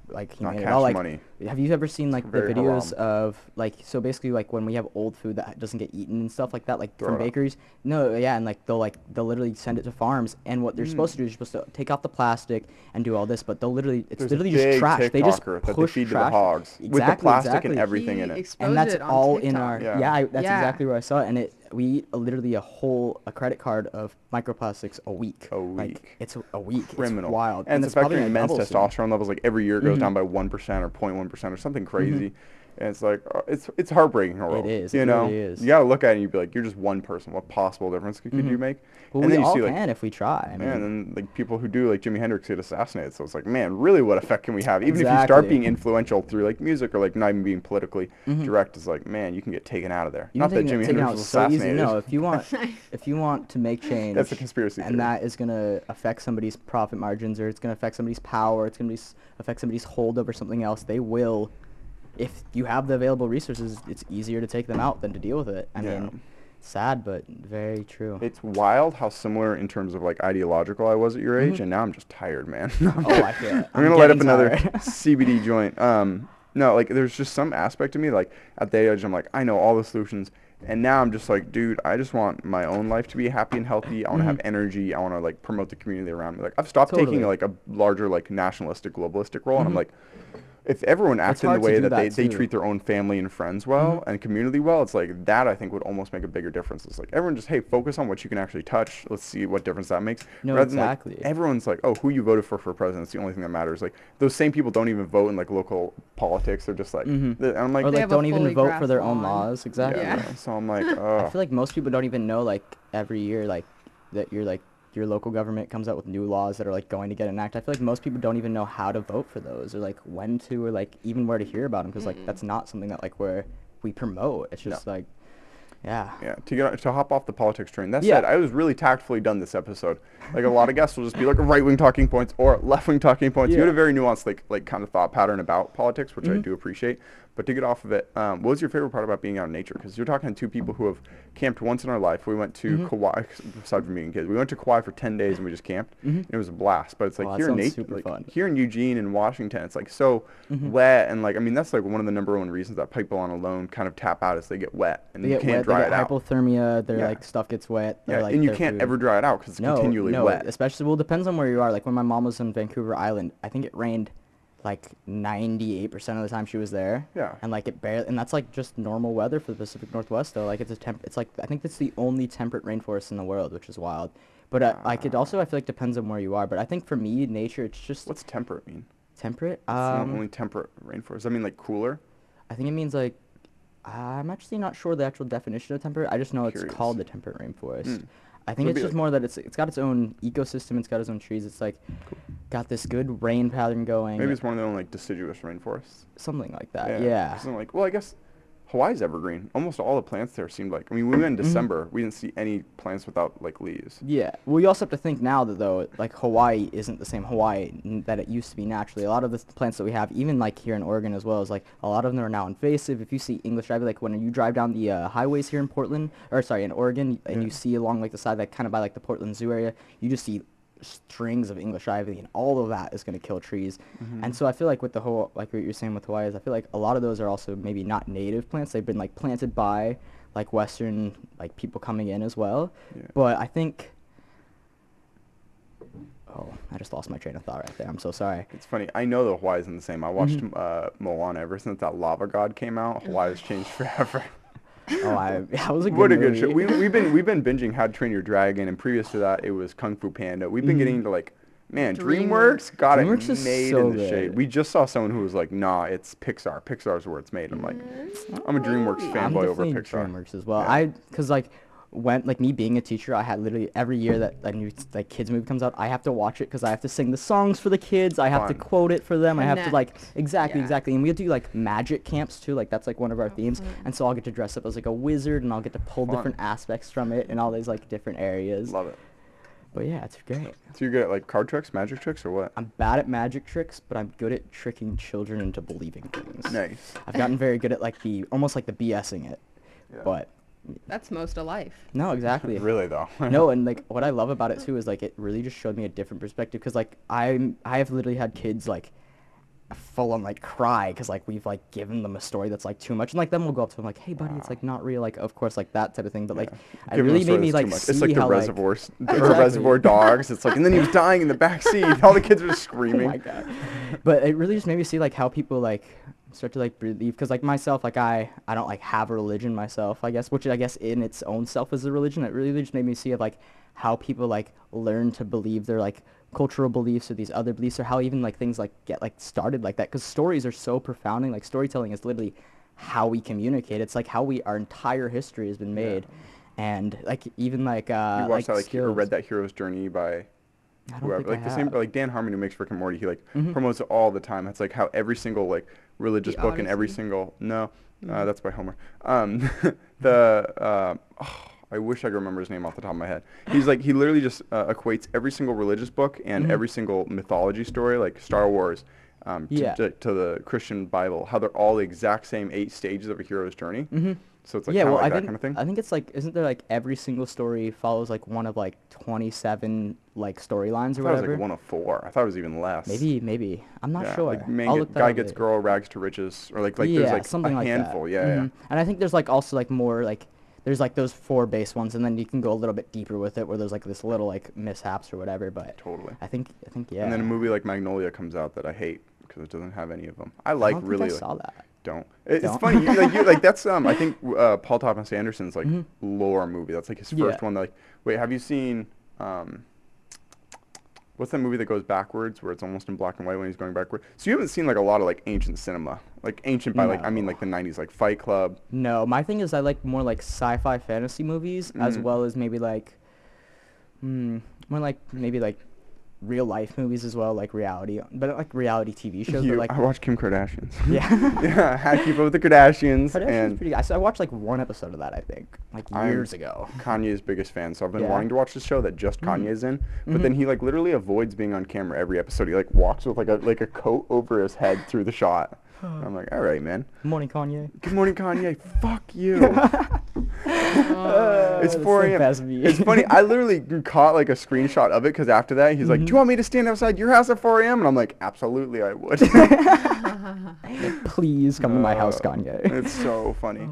like Not humane cash all. Like, money. Have you ever seen like the very videos haram. of like so basically like when we have old food that doesn't get eaten and stuff like that, like Throw from bakeries? No, yeah, and like they'll like they'll literally send it to farms, and what they're Hmm. supposed to do is supposed to take out the plastic and do all this, but they'll literally it's There's literally just trash. They just TikToker that they push feed to the trash. hogs with the Exactly, plastic and exactly. everything in it. and that's it on all in our Yeah. yeah, I, that's Yeah. exactly where I saw it and it we eat a, literally a whole a credit card of microplastics a week A like week. it's a, a week criminal. it's wild And, it's probably affecting gonna men's soon. testosterone levels. Like every year it goes Mhm. down by one percent or 0.1 percent or something mm-hmm. crazy. And it's like uh, it's it's heartbreaking. world, is, You it know, really is. you gotta look at it and you be like, you're just one person. What possible difference could, could you make? Well, and we then you all see can if we try. I mean, yeah, and then like people who do like Jimi Hendrix get assassinated. So it's like, man, really, what effect can we have? Even if you start being influential through like music or like not even being politically Mhm. direct, it's like, man, you can get taken out of there. You not that Jimi Hendrix was so easy. assassinated. No, if you want, if you want to make change, That's a conspiracy and theory. that is gonna affect somebody's profit margins, or it's gonna affect somebody's power, it's gonna be affect somebody's hold over something else. They will, if you have the available resources, it's easier to take them out than to deal with it. I Yeah. mean, sad but very true. It's wild how similar in terms of like ideological I was at your age, Mhm. and now I'm just tired, man. Oh, I feel it. I'm I'm gonna light up getting another. CBD joint. Um, no, like there's just some aspect of me, like at the age, I'm like, I know all the solutions, and now I'm just like, dude, I just want my own life to be happy and healthy. I want to have Mhm. energy. I want to like promote the community around me. Like I've stopped taking like a larger like nationalistic, globalistic role, and I'm Mhm. like. If everyone acts in the way do that, they, that they treat their own family and friends well Mhm. and community well, it's like that I think would almost make a bigger difference. It's like everyone just hey focus on what you can actually touch. Let's see what difference that makes. No, Rather than, like, exactly. everyone's like, oh, who you voted for for president is the only thing that matters. Like those same people don't even vote in like local politics. They're just like, Mhm. th- I'm like, or They like don't even vote for their grasped own laws. Exactly. yeah. Yeah. no. So I'm like, I oh, feel like most people don't even know like every year like that you're like your local government comes out with new laws that are like going to get enacted. I feel like most people don't even know how to vote for those or like when to or like even where to hear about them because like that's not something that like where we promote. It's No. just like yeah. Yeah, to get to hop off the politics train. That Yeah. said, I was really tactfully done this episode. Like a lot of guests will just be like right wing talking points or left wing talking points. You had a very nuanced like like kind of thought pattern about politics, which I Mhm. do appreciate. But to get off of it, um, what was your favorite part about being out in nature? Because you're talking to two people who have camped once in our life. We went to Mhm. Kauai, aside from being kids, we went to Kauai for ten days and we just camped. Mhm. And it was a blast. But it's like here in nature, super like fun. here in Eugene and Washington, it's like so Mhm. wet and like I mean that's like one of the number one reasons that people on alone kind of tap out is they get wet and They you can't wet, dry they it get out. hypothermia, their Yeah. like stuff gets wet. Yeah, like, and you can't food. ever dry it out because it's no, continually no, wet. especially well, it depends on where you are. Like when my mom was in Vancouver Island, I think it rained like 98% of the time she was there. Yeah. And like it barely, and that's like just normal weather for the Pacific Northwest though. Like it's a temp, it's like I think it's the only temperate rainforest in the world, which is wild. But uh, like it also I feel like depends on where you are. But I think for me, nature it's just What's temperate mean? temperate. Um, only temperate rainforest. I mean like cooler? I think it means like I'm actually not sure the actual definition of temperate. I just know it's called the temperate rainforest. Mm. I think Would it's just like- more that it's it's got its own ecosystem. It's got its own trees. It's like got this good rain pattern going. Maybe it's one of the only like deciduous rainforests. something like that. Yeah. I'm like, well, I guess Hawaii's evergreen. Almost all the plants there seemed like. I mean, we went in Mhm. December. We didn't see any plants without like leaves. Yeah. Well, you also have to think now that though, like Hawaii isn't the same Hawaii n- that it used to be naturally. A lot of the plants that we have, even like here in Oregon as well, is like a lot of them are now invasive. If you see English ivy, like when you drive down the uh, highways here in Portland, or sorry, in Oregon, and Yeah. you see along like the side, like kind of by like the Portland Zoo area, you just see strings of English ivy, and all of that is going to kill trees. Mm-hmm. And so I feel like with the whole, like what you're saying with Hawaii is, I feel like a lot of those are also maybe not native plants. They've been like planted by like Western like people coming in as well. Yeah. But I think. Oh, I just lost my train of thought right there. I'm so sorry. It's funny. I know the Hawaii's in the same. I watched Mhm. uh, Moana ever since that lava god came out. Hawaii's changed forever. Oh, I that was a good what a good show. We, we've been we've been binging How to Train Your Dragon, and previous to that, it was Kung Fu Panda. We've been Mhm. getting into like, man, DreamWorks. DreamWorks got DreamWorks it is made so in the shade. We just saw someone who was like, nah, it's Pixar. Pixar's where it's made. I'm like, I'm a DreamWorks I'm fanboy over Pixar. DreamWorks as well. Yeah. I because like when like me being a teacher, I had literally every year that a new like kids movie comes out, I have to watch it because I have to sing the songs for the kids. I have to quote it for them. I have to like exactly Yeah. exactly. And we do like magic camps too. Like that's like one of our Oh, themes. fun. And so I'll get to dress up as like a wizard, and I'll get to pull Fun. different aspects from it in all these like different areas. Love it. But yeah, it's great. So you're good at like card tricks, magic tricks, or what? I'm bad at magic tricks, but I'm good at tricking children into believing things. Nice. I've gotten very good at like the almost like the BSing it. Yeah. But That's most of life. no, exactly. really though. no, and like what I love about it too is like it really just showed me a different perspective because like I'm I have literally had kids like full on like cry because like we've like given them a story that's like too much and like then we'll go up to them like hey buddy it's like not real like of course like that type of thing but like it Give 'em a really made me like see It's like the how reservoir, s- or Exactly. reservoir dogs. It's like, and then he was dying in the back seat. All the kids were just oh screaming. my god but it really just made me see like how people like start to like believe because like myself like i i don't like have a religion myself i guess which i guess in its own self is a religion it really just made me see of like how people like learn to believe their like cultural beliefs or these other beliefs or how even like things like get like started like that because stories are so profounding like storytelling is literally how we communicate. It's like how we our entire history has been made, and like even like uh, you watched like that like hero, read that hero's journey by I don't whoever think like I the same like Dan Harmon who makes Rick and Morty he like Mhm. promotes it all the time that's like how every single like religious The book in every single no uh, Mhm. that's by Homer um the uh, oh, I wish I could remember his name off the top of my head he's like he literally just uh, equates every single religious book and Mhm. every single mythology story like Star Wars um, to, Yeah. to, to the Christian Bible how they're all the exact same eight stages of a hero's journey hmm so it's like yeah, well, like I that think kind of thing I think it's like isn't there like every single story follows like one of like twenty seven like storylines I or thought it was whatever. like one of four I thought it was even less Maybe maybe I'm not yeah, sure. Like man get- guy gets later. girl, rags to riches, or like like yeah, there's like something a like handful. that. Yeah, yeah. Mhm. And I think there's like also like more like there's like those four base ones, and then you can go a little bit deeper with it, where there's like this little like mishaps or whatever. But Totally. I think I think yeah. And then a movie like Magnolia comes out that I hate because it doesn't have any of them. I I like don't really I saw that. Don't. It's Don't? funny. You, like you like that's um I think uh, Paul Thomas Anderson's like Mhm. lore movie. That's like his Yeah. first one. Like wait, have you seen um. What's that movie that goes backwards where it's almost in black and white when he's going backward? So you haven't seen like a lot of like ancient cinema, like ancient by like I mean like the '90s, like Fight Club. No, my thing is I like more like sci-fi fantasy movies as Mhm. well as maybe like, hmm, more like maybe like real life movies as well, like reality, but like reality TV shows. You- but like I watch Kim Kardashian's. yeah. yeah, how to keep up with the Kardashians Kardashian's and pretty. I watched like one episode of that. I think like years I'm ago. Kanye's biggest fan, so I've been Yeah. wanting to watch this show that just Mhm. Kanye's in. But Mhm. then he like literally avoids being on camera every episode. He like walks with like a like a coat over his head through the shot. I'm like, all right, man. Good morning, Kanye. Good morning, Kanye. Fuck you. Oh, it's 4 a.m. It's funny. I literally caught like a screenshot of it because after that he's like, "Do you want me to stand outside your house at 4 a.m.?" And I'm like, "Absolutely, I would." Please come to my house, Uh, Kanye. It's so funny.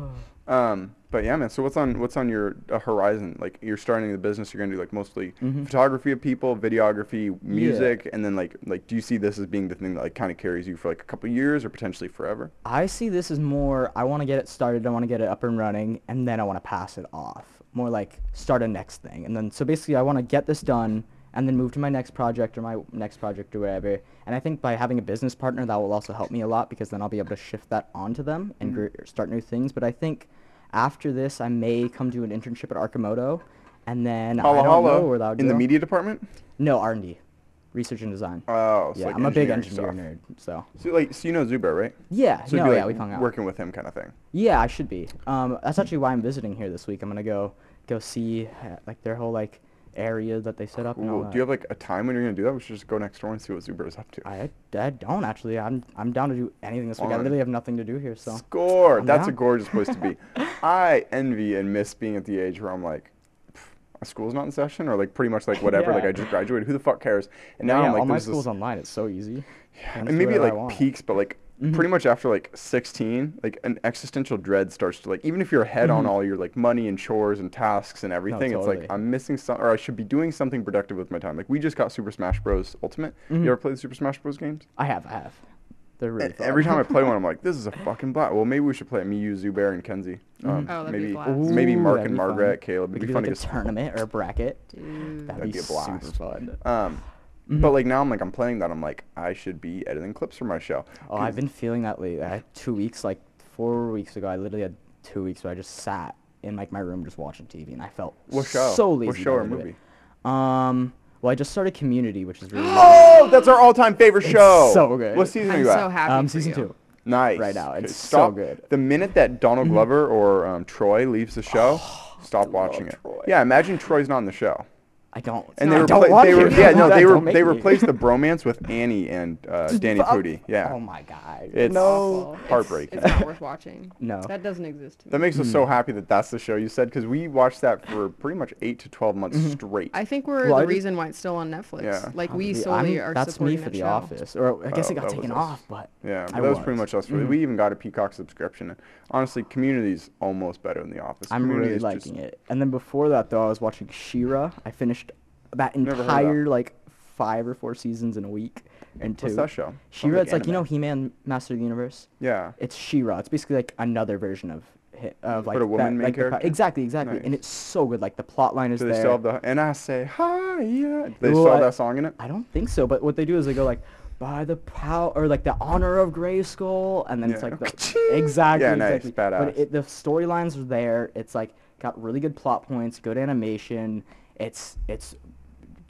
Um, but yeah, man. So what's on what's on your uh, horizon? Like you're starting the business. You're gonna do like mostly Mhm. photography of people, videography, music, and then like like do you see this as being the thing that like kind of carries you for like a couple years or potentially forever? I see this as more. I want to get it started. I want to get it up and running, and then I want to pass it off. More like start a next thing, and then so basically I want to get this done, and then move to my next project or my next project or whatever. And I think by having a business partner, that will also help me a lot because then I'll be able to shift that onto them and Mhm. gr- start new things. But I think after this, I may come do an internship at Arcimoto, and then Holla I don't holla know where that would in the media department. No R and D, research and design. Oh, so yeah, like I'm a big engineering engineer stuff. nerd, so So like, so you know Zubair, right? yeah, So no, be, yeah, we've hung out. working with him, kind of thing. Yeah, I should be. Um, that's actually why I'm visiting here this week. I'm gonna go go see uh, like their whole like area that they set up. and all Ooh, do you have like a time when you're gonna do that? We should just go next door and see what Zubair is up to. I, I don't actually. I'm I'm down to do anything this week. I literally have nothing to do here, so. Score! I'm That's a gorgeous place to be. I envy and miss being at the age where I'm like, school's not in session, or like pretty much like whatever. Like I just graduated. Who the fuck cares? And now yeah, I'm like, all my there's this- school's online. It's so easy. Yeah, and maybe it like peaks, but like Mhm. pretty much after like 16, like an existential dread starts to like even if you're ahead on Mhm. all your like money and chores and tasks and everything, it's like. I'm missing some, or I should be doing something productive with my time. Like we just got Super Smash Bros. Ultimate. Mhm. You ever play the Super Smash Bros. games? I have, I have. They're really fun. every time I play one, I'm like, this is a fucking blast. Well, maybe we should play it. Me, you, Zubair, and Kenzie. Mhm. Um, Oh, that'd be maybe a blast. maybe Mark that'd and be fun. Margaret, Caleb. It'd could be fun like to a tournament or a bracket. Dude. That'd, That'd be, be a blast. super fun. Um, Mhm. but like now I'm like I'm playing that. I'm like I should be editing clips for my show. Oh, 'Cause- I've been feeling that lately. I had two weeks, like four weeks ago. I literally had two weeks where I just sat in like my room just watching TV, and I felt What show? so What lazy. show or movie? Um, well, I just started Community, which is really good. Oh, that's our all-time favorite It's show. so good. What season are I'm you so at? happy. um, for season you. two. Nice. right now. Okay, It's so good. The minute that Donald Mhm. Glover or um, Troy leaves the show, stop watching it. Troy. Yeah, imagine Troy's not in the show. I don't. And not- they I don't replaced. want They were, yeah, no, they were they replaced the bromance with Annie and uh, Danny fuck- Pudi. Yeah. Oh my god. It's no. Awful. It's- heartbreaking. It's, not worth watching. No. That doesn't exist. to me. That makes us so Mm. happy that that's the show you said because we watched that for pretty much eight to twelve months Mhm. straight. I think we're Well, the just- reason why it's still on Netflix. Yeah. Like we solely I'm- are That's supporting me for that The show. Office, or I guess Oh, it got taken off, but yeah, that was pretty much us. Mhm. We even got a Peacock subscription. Honestly, Community's almost better than The Office. I'm Community really liking it. And then before that, though, I was watching She-Ra. I finished that of that. entire like five or four seasons in a week, and two. What's that show? She-Ra, it's like you know. He-Man, Master of the Universe. Yeah. It's She-Ra. It's basically like another version of hi- of like But a woman that, like the pro- character? exactly, exactly, and it's so good. Like the plot line is Do they there. still have the and I say hi yeah? They Well, still have I- that song in it? I don't think so, but what they do is they go like, by the power or like the honor of Grayskull, and then it's like the, Ka-ching! exactly. Yeah, nice, exactly. badass. But it, the storylines are there. It's like got really good plot points, good animation. It's it's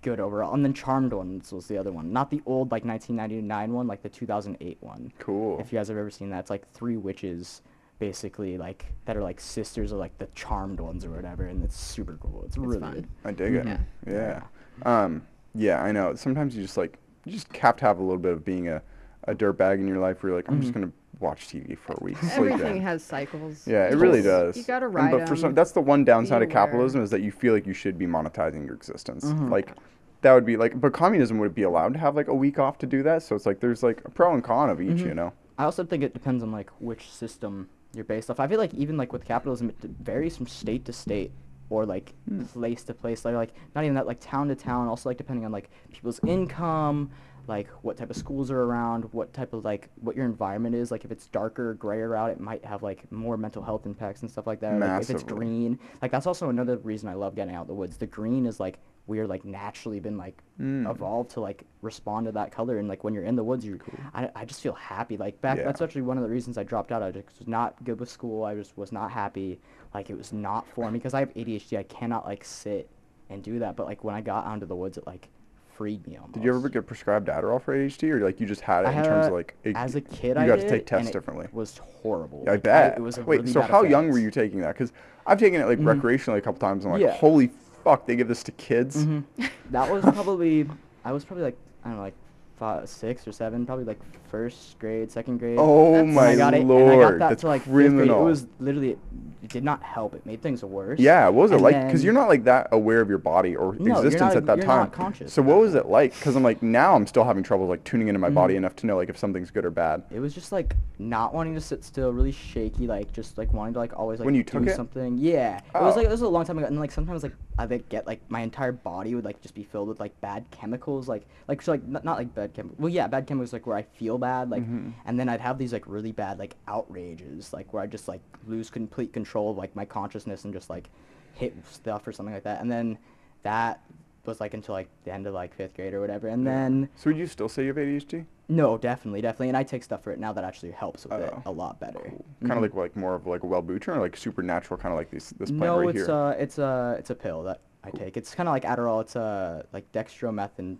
good overall. And then Charmed Ones was the other one, not the old like 1999 one, like the 2008 one. Cool. If you guys have ever seen that, it's like three witches basically like that are like sisters of like the charmed ones or whatever and it's super cool it's, really fun. good I dig it. Yeah. Yeah. Um, yeah, I know. Sometimes you just like you just have to have a little bit of being a, a dirtbag in your life where you're like, I'm just Mhm. gonna watch TV for a week. Everything in. has cycles. Yeah, it You really does. You gotta And ride But for some, 'em. that's the one downside of capitalism is that you feel like you should be monetizing your existence. Mhm. Like that would be like, but communism would be allowed to have like a week off to do that. So it's like there's like a pro and con of each, Mhm. you know. i also think it depends on like which system you're based off i feel like even like with capitalism it varies from state to state or like Hmm. place to place like, like not even that like town to town also like depending on like people's income like what type of schools are around what type of like what your environment is like if it's darker grayer out it might have like more mental health impacts and stuff like that like if it's green like that's also another reason i love getting out in the woods the green is like we are like naturally been like Mm. evolved to like respond to that color and like when you're in the woods you I, I just feel happy like back Yeah. that's actually one of the reasons i dropped out i just was not good with school i just was not happy like it was not for me because i have adhd i cannot like sit and do that but like when i got onto the woods it like freed me almost Did you ever get prescribed Adderall for ADHD, or like you just had it I in terms of like it- as a kid you I got did, to take and tests it differently? was horrible I Like, bet. it was a Wait, really so how young were you taking that? Because I've taken it like Mhm. recreationally a couple times. and I'm like, Yeah. holy fuck, they give this to kids. Mhm. that was probably I was probably like I don't know like five, six or seven, probably like first grade, second grade. Oh That's- And my I got it, lord, and I got that that's to like fifth criminal. grade. It was literally it did not help. It made things worse. Yeah, what was it And like? Because you're then- not like that aware of your body or No, you're existence not- at that you're time. not conscious So at what that was it like? Because I'm like now I'm still having trouble like tuning into my body Mhm. enough to know like if something's good or bad. It was just like not wanting to sit still, really shaky, like just like wanting to like always like When you do took it? something. Yeah, it was Oh. like it was a long time ago, and like sometimes like I would get like my entire body would like just be filled with like bad chemicals, like like so like not, not like bad chemicals. Well, yeah, bad chemicals like where I feel bad, like, Mhm. and then I'd have these like really bad like outrages, like where I just like lose complete control of like my consciousness and just like hit stuff or something like that, and then that was like until like the end of like fifth grade or whatever, and then. So would you still say you have ADHD? No, definitely, definitely, and I take stuff for it now that actually helps with it Oh, a lot better. Kind Mhm. of like like more of like a Wellbutrin or like supernatural, kind of like this this plant no, right it's here. uh, it's a it's a pill that I take. It's kind of like Adderall. It's a like dextromethorphan,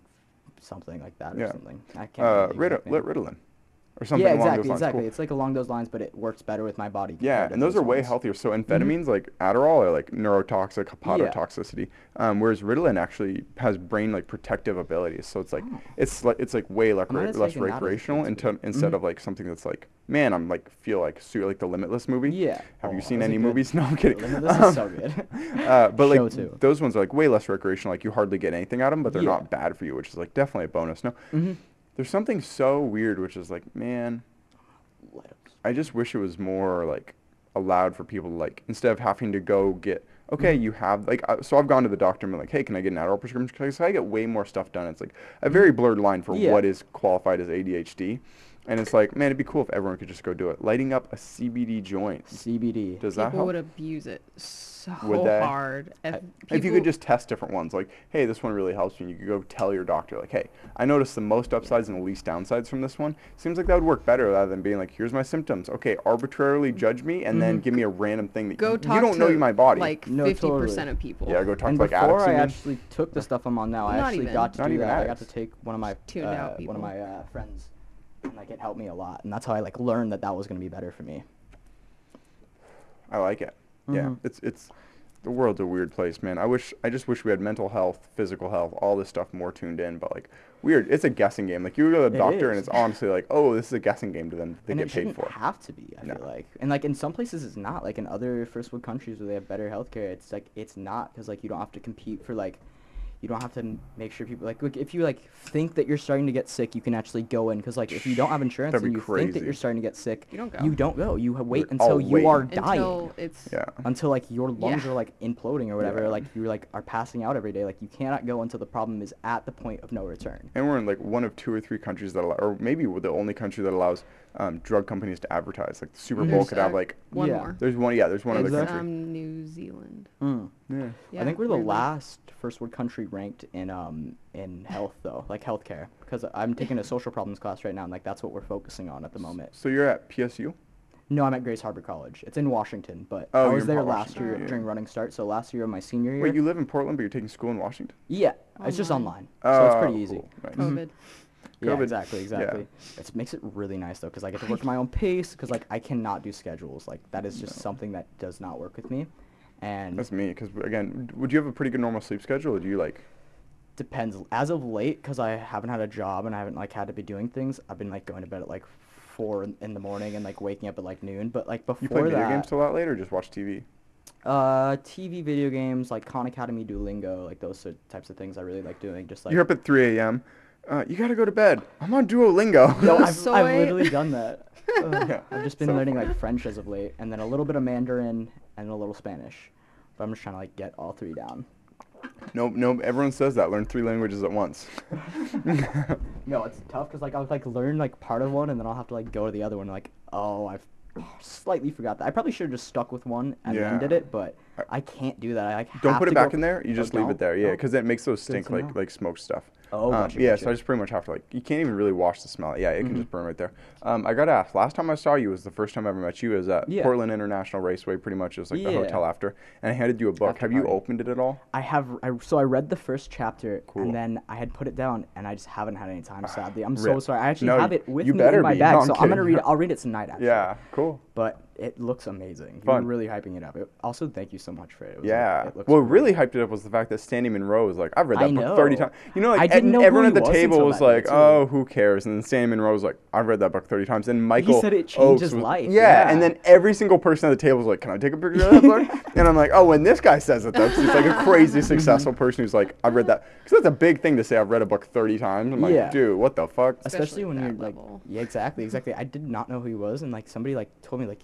something like that or Yeah. something. I can't. uh, Ritalin, or something yeah, along exactly, those lines. exactly. Cool. It's like along those lines, but it works better with my body. Yeah, and those are way healthier. So Mhm. amphetamines like Adderall are like neurotoxic, Yeah. hepatotoxicity, um, whereas Ritalin actually has brain like protective abilities. So it's like Oh. it's like it's like way lec- I might have less as a recreational kid, into, too. instead Mhm. of like something that's like man, I'm like feel like su- like the Limitless movie. Yeah. Have Oh, you seen any movies? No, I'm kidding. Limitless is Um, so good. uh, but Show like too. those ones are like way less recreational. Like you hardly get anything out of them, but they're Yeah. not bad for you, which is like definitely a bonus. No, hmm there's something so weird, which is like man, I just wish it was more like allowed for people to like instead of having to go get okay Mm-hmm. you have like uh, so I've gone to the doctor and been like hey can I get an Adderall prescription because I get way more stuff done it's like a very blurred line for Mm-hmm. Yeah. what is qualified as ADHD and it's like man it'd be cool if everyone could just go do it lighting up a CBD joint CBD. does that help? People would abuse it so Would they? hard. If, I- if you could just test different ones like hey this one really helps me you could go tell your doctor like hey I noticed the most upsides and the least downsides from this one seems like that would work better rather than being like here's my symptoms okay arbitrarily judge me and then Mhm. give me a random thing that go you, talk you don't to know my body like No, fifty totally. percent of people. Yeah, go talk and to like before addicts. I actually took the stuff I'm on now, I Not actually even. got to Not do even that. I got to take one of my uh, out one of my uh, friends, and like it helped me a lot, and that's how I like learned that that was gonna be better for me. I like it. Yeah, Mhm. it's it's the world's a weird place, man. I wish I just wish we had mental health, physical health, all this stuff more tuned in. But like weird, it's a guessing game. Like you go to the It doctor and it's honestly like, oh, this is a guessing game to them. They and get it paid for. have to be. I No. feel like, and like in some places it's not. Like in other first world countries where they have better healthcare, it's like it's not because like you don't have to compete for like. You don't have to make sure people like look if you like think that you're starting to get sick, you can actually go in because like if you don't have insurance and be you think that you're starting to get sick, You don't go. You don't go. You wait You're until all you are dying until it's Yeah. until like your lungs Yeah. are like imploding or whatever Yeah. like you like are passing out every day like you cannot go until the problem is at the point of no return And we're in like one of two or three countries that allow, or maybe we're the only country that allows um, drug companies to advertise. Like the Super Bowl There's, could have uh, like. one Yeah. more. There's one. Yeah, there's one it's other country. um New Zealand. Mm. yeah. Yeah, i think we're the weirdly. last first world country ranked in um in health though, like healthcare, because I'm taking a social problems class right now, and like that's what we're focusing on at the moment. So you're at PSU? No, I'm at Grays Harbor College. It's in Washington, but Oh, I you're was in there last Washington, year yeah. during running start. So last year of my senior year. Wait, you live in Portland, but you're taking school in Washington? Yeah, it's just Online. online, so it's Oh, pretty easy. cool. Nice. COVID. Yeah, COVID. exactly, Yeah. exactly. It makes it really nice though, because I get to work at my own pace. Because like I cannot do schedules. Like that is just No. something that does not work with me. And That's me, because again, would you have a pretty good normal sleep schedule, or do you like? depends. As of late, because I haven't had a job and I haven't like had to be doing things, I've been like going to bed at like four in, the morning and like waking up at like noon. But like before You play video that, games till that late, or just watch TV? uh, TV, video games, like Khan Academy, Duolingo, like those types of things I really like doing. Just like you're up at 3 a.m. Uh, you gotta go to bed. I'm on Duolingo. no, I've, I've literally done that. Yeah, I've just been so learning funny. like French as of late, and then a little bit of Mandarin and a little Spanish. But I'm just trying to like get all three down. Nope, nope. Everyone says that. Learn three languages at once. No, it's tough because like I'll like learn like part of one, and then I'll have to like go to the other one. Like, oh, I've slightly forgot that. I probably should have just stuck with one and then did it, but I- I can't do that. I like Don't have put to it go back in there. You Oh, just leave it there. Yeah, Oh. because it makes those stink like like smoke stuff. Oh, Um, gotcha, yeah, gotcha. so I just pretty much have to like you can't even really wash the smell. Yeah, it can Mhm. just burn right there. Um, I got asked last time I saw you was the first time I ever met you. Is at Yeah. Portland International Raceway, pretty much just like the hotel after, and I handed you a book. After have you opened it at all? I have. I, so I read the first chapter Cool. and then I had put it down and I just haven't had any time. Sadly, I'm so sorry. I actually No, have it with me in my be. bag, No, I'm so I'm gonna read it. I'll read it tonight. Actually. Yeah, cool. But it looks amazing. Fun. You're really hyping it up. It, also, thank you so much for it. it was, Yeah. It looks What great. really hyped it up was the fact that Sandy Munro was like, I've read I that book 30 times. You know, like I didn't and know everyone at the was table was like, oh, who cares? And then Sandy Munro was like, I've read that book 30 times. And Michael said it changed his life, Yeah, and then every single person at the table was like, can I take a picture of that book? and I'm like, oh, when this guy says it, though, 'cause he's like a crazy mm-hmm. successful person who's like, I've read that. Because that's a big thing to say, I've read a book 30 times. I'm like, Yeah. dude, what the fuck? especially Especially when you're that like yeah exactly exactly i did not know who he was and like somebody like told me like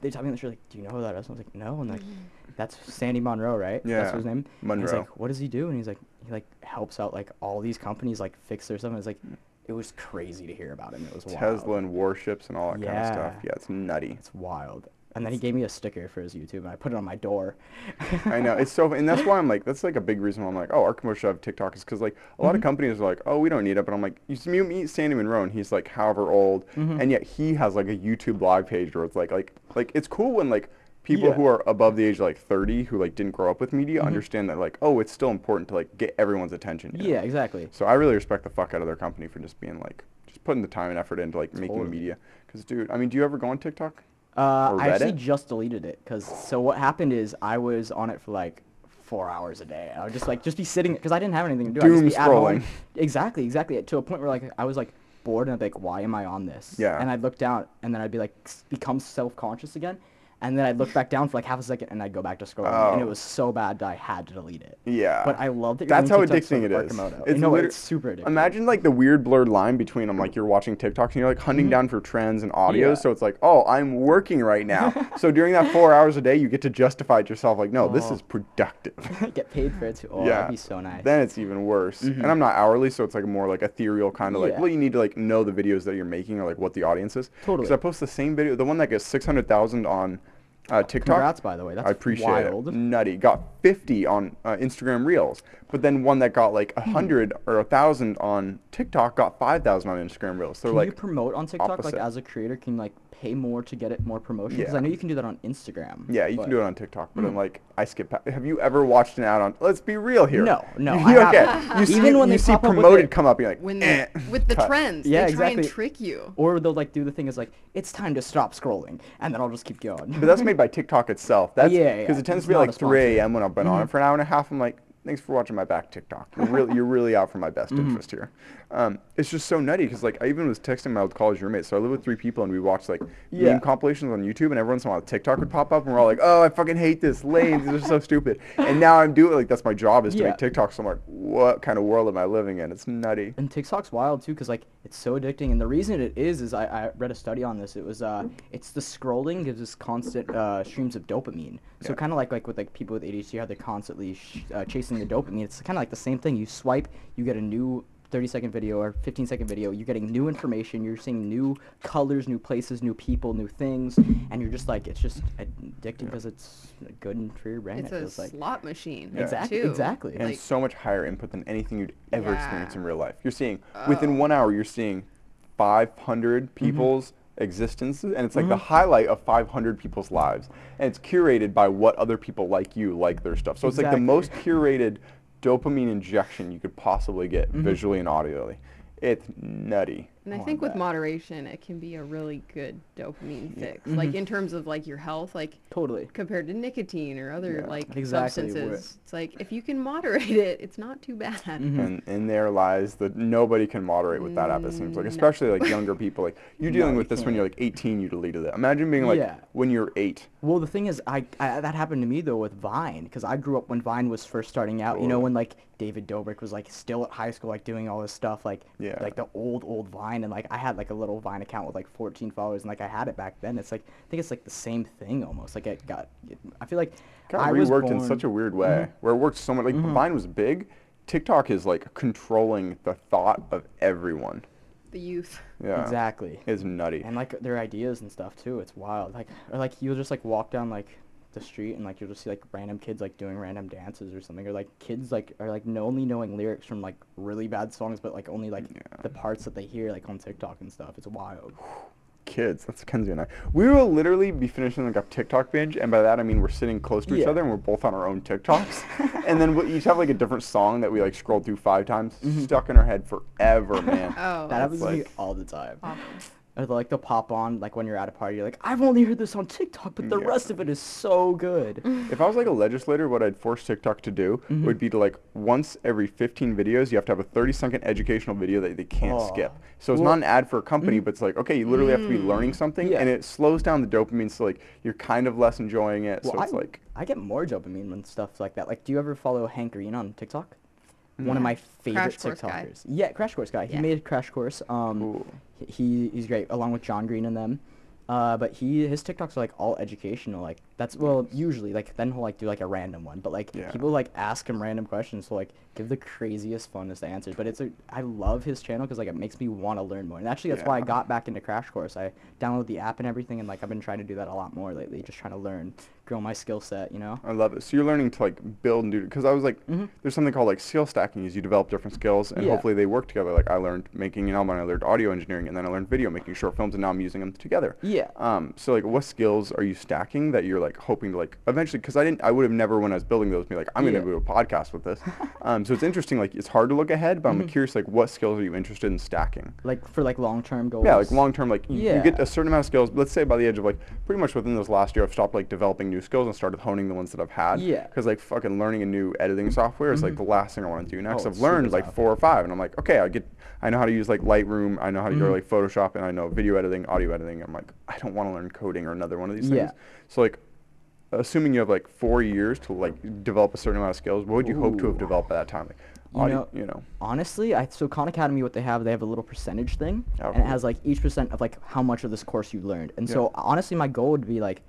they told me that like do you know who that is? I was like no. And like mm-hmm. that's sandy munro right? Yeah, that's his name? And he's like what does he do? And he's like he like helps out like all these companies like fix their stuff. And it's like mm. it was crazy to hear about him. It was wild. Tesla and warships and all that kind of stuff. Yeah. Yeah, it's nutty. it's wild and then he gave me a sticker for his youtube and i put it on my door I know it's so, and that's why I'm like, that's like a big reason why I'm like, oh, Arcimoto should have TikTok is because like a lot of Mhm. companies are like, oh, we don't need it, but I'm like, you see, meet Sandy Munro, and he's like, however old, Mhm. and yet he has like a YouTube live page where it's like, like, like it's cool when like people Yeah. who are above the age of like 30 who like didn't grow up with media Mhm. understand that like, oh, it's still important to like get everyone's attention. you know? yeah exactly So I really respect the fuck out of their company for just being like, just putting the time and effort into like making media. Because dude, I mean, do you ever go on TikTok? Uh, I actually just deleted it because so what happened is I was on it for like four hours a day. I would just like just be sitting because I didn't have anything to do. I'd Doom just be scrolling. Exactly, exactly. To a point where like I was like bored and I'd be like, why am I on this? Yeah. And I'd look down and then I'd be like become self conscious again. And then I'd look back down for like half a second and I'd go back to scrolling. And it Oh. was so bad that I had to delete it. Yeah. But I love that you're That's how addicting it is. It's liter- it's super addicting. Imagine like the weird blurred line between them, like you're watching TikToks and you're like hunting Mhm. down for trends and audios. Yeah. So it's like, oh, I'm working right now. so during that four hours a day, you get to justify it yourself, like, no, this Oh. is productive. get paid for it too. Oh, yeah. that'd be so nice. Then it's even worse. Mhm. And I'm not hourly, so it's like more like ethereal kind of like, Yeah. well, you need to like know the videos that you're making or like what the audience is. Totally. Because I post the same video, the one that gets 600,000 on uh, TikTok. Congrats, by the way. That's I appreciate wild. it. Nutty. Got 50 on uh, Instagram Reels, but then one that got like a Hmm. 100 or a 1,000 on TikTok got 5,000 on Instagram Reels. So Can like you promote on TikTok opposite. like as a creator? Can like pay more to get it more promotion? Because Yeah. I know you can do that on Instagram. yeah, you but- can do it on TikTok, but then Mm. like I skip. pa- Have you ever watched an ad on? Let's be real here. No, no, You, I okay. haven't. You see, Even when you they see pop up with promoted it- come up, you're like, When eh, with the cut. trends, Yeah, they try exactly. and trick you. Or they'll like do the thing is like it's time to stop scrolling, and then I'll just keep going. But that's made by TikTok itself. That's Yeah, because yeah, it tends it's to be like 3 a.m. when I've been on it Mhm. for an hour and a half. I'm like, thanks for watching my back TikTok. You're really, you're really out for my best Mhm. interest here. Um, it's just so nutty because like I even was texting my old college roommate. So I live with three people and we watch like Yeah. meme compilations on YouTube and every once in a while TikTok would pop up and we're all like, oh, I fucking hate this. Lame. These are so stupid. And now I'm doing like that's my job is to Yeah. make TikToks. So I'm like, what kind of world am I living in? It's nutty. And TikTok's wild too, cause like it's so addicting. And the reason it is is I, I read a study on this. It was uh, it's the scrolling gives us constant uh, streams of dopamine. So Yeah. kind of like like with like people with ADHD, how they're constantly sh- uh, chasing the dopamine. It's kind of like the same thing. You swipe, you get a new 30 second video or 15 second video, you're getting new information, you're seeing new colors, new places, new people, new things, and you're just like, it's just addicting because it's good and for your brain. It's it a feels like. slot machine. Yeah. Exactly, too. exactly. and Like, so much higher input than anything you'd ever experience in real life. You're seeing within Oh. one hour, you're seeing 500 people's existences, and it's like the Mhm. highlight of 500 people's lives, and it's curated by what other people like you like their stuff. So it's like the most curated dopamine injection you could possibly get Mhm. visually and audially. It's nutty. And I Oh, I think with moderation, it can be a really good dopamine Yeah. fix. Like Mhm. in terms of like your health, like Totally. compared to nicotine or other Yeah. like Exactly, where- substances. It's like if you can moderate it, it's not too bad. Mhm. And in there lies that nobody can moderate with that app. It seems like, Mm, no. especially like younger people. Like you're No, dealing you with this when can't. you're like 18, you deleted it. Imagine being like Yeah. when you're eight. Well, the thing is, I, I that happened to me though with Vine because I grew up when Vine was first starting out. You know, when like David Dobrik was like still at high school, like doing all this stuff, like Yeah. like the old old Vine, and like I had like a little Vine account with like 14 followers, and like I had it back then. It's like I think it's like the same thing almost. Like it got, it, I feel like got I was reworked in such a weird way Mhm. where it worked so much like Mhm. Vine was big. TikTok is like controlling the thought of everyone. The youth. Yeah. Exactly. It's nutty. And like their ideas and stuff too. It's wild. Like or like you'll just like walk down like the street and like you'll just see like random kids like doing random dances or something or like kids like are like no, only knowing lyrics from like really bad songs but like only like Yeah. the parts that they hear like on TikTok and stuff. It's wild. Kids, that's Kenzie and I. We will literally be finishing like a TikTok binge, and by that I mean we're sitting close to each Yeah. other and we're both on our own TikToks, and then we each have like a different song that we like scrolled through five times, Mhm. stuck in our head forever, man. Oh, that happens to me like- all the time. awful. Or they'll, like they'll pop on like when you're at a party. You're like, I've only heard this on TikTok, but the Yeah. rest of it is so good. If I was like a legislator, what I'd force TikTok to do Mhm. would be to like once every 15 videos, you have to have a 30 second educational video that they can't Oh. skip. So it's Well- not an ad for a company, Mhm. but it's like, okay, you literally have to be learning Mm. something Yeah. and it slows down the dopamine. So like you're kind of less enjoying it. Well, so it's I, like, I get more dopamine when stuff like that. Like, do you ever follow Hank Green on TikTok? One of my favorite Crash Course guy. TikTokers. Yeah, Crash Course guy. He Yeah. made Crash Course. Um, he he's great along with John Green and them. Uh, but he his TikToks are like all educational. Like that's well usually like then he'll like do like a random one. But like Yeah. people like ask him random questions to like give the craziest funnest answers. But it's a I love his channel because like it makes me want to learn more. And actually that's why I got back into Crash Course. I downloaded the app and everything, and like I've been trying to do that a lot more lately. Just trying to learn, grow my skill set. You know. I love it. So you're learning to like build and do because I was like, Mhm. there's something called like skill stacking. Is you develop different skills and Yeah. hopefully they work together. Like I learned making an album, I learned audio engineering, and then I learned video making short films, and now I'm using them together. Yeah. Um, so like, what skills are you stacking that you're like hoping to like eventually? Because I didn't, I would have never when I was building those be like, I'm Yeah. gonna do a podcast with this. um, so it's interesting. Like, it's hard to look ahead, but I'm Mhm. curious. Like, what skills are you interested in stacking? Like for like long term goals. Yeah, like long term, like you, you get a certain amount of skills. Let's say by the age of like pretty much within this last year, I've stopped like developing new skills and started honing the ones that I've had. Yeah. Because like fucking learning a new editing software is like Mhm. the last thing I want to do next. Oh, I've learned like four or five, and I'm like, okay, I get, I know how to use like Lightroom, I know how to do Mhm. like Photoshop, and I know video editing, audio editing. I'm like, I don't want to learn coding or another one of these Yeah. things. So like, assuming you have like four years to like develop a certain amount of skills, what would you hope to have developed by that time? Like, You know- you know. Honestly, I so Khan Academy, what they have, they have a little percentage thing, Oh, and it has like each percent of like how much of this course you learned. And Yeah. so honestly, my goal would be like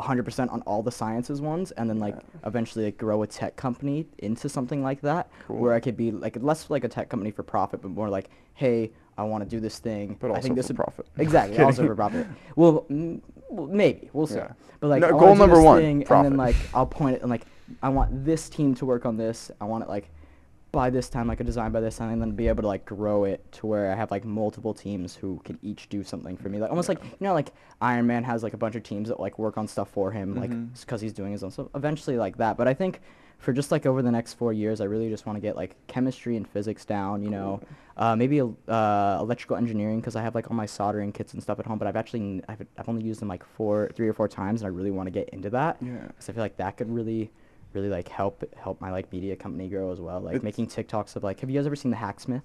100% on all the sciences ones, and then like Yeah. eventually like, grow a tech company into something like that, Cool. where I could be like less like a tech company for profit, but more like, hey, I want to do this thing. But I think this for would- profit. Exactly, also for profit. Well, mm, well, maybe we'll see. Yeah. But like, No, goal number one, thing, and then like I'll point it and like I want this team to work on this. I want it like by this time, like a design by this time, and then be able to like grow it to where I have like multiple teams who can each do something for me. Like almost like you know, like Iron Man has like a bunch of teams that like work on stuff for him, like Mhm. because he's doing his own stuff. Eventually, like that. But I think for just like over the next four years, I really just want to get like chemistry and physics down. You know, uh, maybe uh, electrical engineering because I have like all my soldering kits and stuff at home. But I've actually I've, I've only used them like four, three or four times, and I really want to get into that. Yeah. Because I feel like that could really, really like help help my like media company grow as well. Like It's- making TikToks of like, have you guys ever seen the Hacksmith?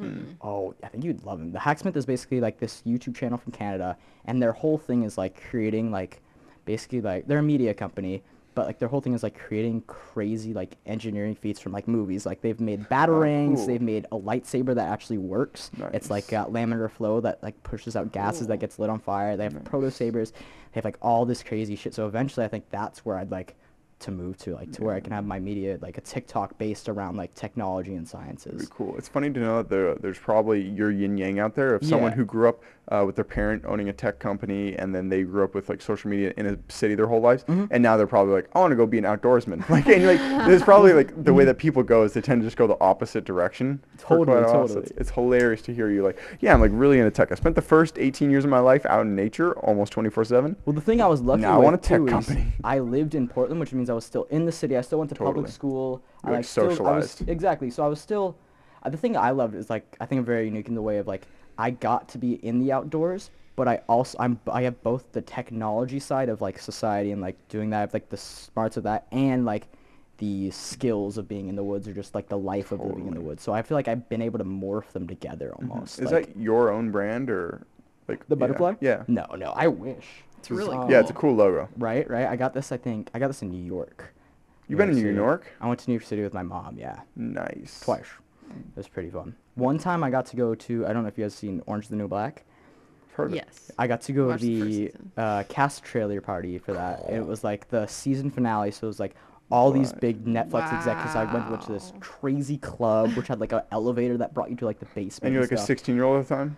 Mm. Oh, I think you'd love him. The Hacksmith is basically like this YouTube channel from Canada, and their whole thing is like creating like, basically like they're a media company, but like their whole thing is like creating crazy like engineering feats from like movies. Like they've made batarangs, cool. they've made a lightsaber that actually works. It's like Nice. uh, laminar flow that like pushes out gases that gets lit on fire. They have Nice. proto sabers. They have like all this crazy shit. So eventually, I think that's where I'd like to move to, like to where I can have my media like a TikTok based around like technology and sciences. cool. It's funny to know that there, there's probably your yin yang out there of someone Yeah. who grew up uh, with their parent owning a tech company and then they grew up with like social media in a city their whole lives Mm-hmm. and now they're probably like I want to go be an outdoorsman. Like and like there's probably like the way that people go is they tend to just go the opposite direction. Totally, quite a while, so totally. It's, it's hilarious to hear you like yeah I'm like really into tech. I spent the first 18 years of my life out in nature almost 24 seven. Well, the thing I was lucky Now I with want a tech company. I lived in Portland, which means I was still in the city. I still went to Totally. public school. I You're, like, still, I was, socialized. exactly. So I was still. Uh, the thing I loved is like I think I'm very unique in the way of like I got to be in the outdoors, but I also I'm I have both the technology side of like society and like doing that, I have, like the smarts of that, and like the skills of being in the woods or just like the life of living in the woods. So I feel like I've been able to morph them together almost. Is like, that your own brand or like the yeah. butterfly? Yeah. No, no. I wish. It's really Um, Yeah, it's a cool. cool logo. Right, right. I got this. I think I got this in New York. You've been in New City. York? I went to New York City with my mom. Yeah, Nice. twice. It was pretty fun. One time I got to go to. I don't know if you guys seen Orange is the New Black. I've heard of it. Yes. I got to go to Watched the first the season. uh, cast trailer party for that. And it was like the season finale, so it was like all these What? big Netflix executives. I went, went to this Wow. crazy club, which had like an elevator that brought you to like the basement. And you're like a stuff. 16 year old at the time?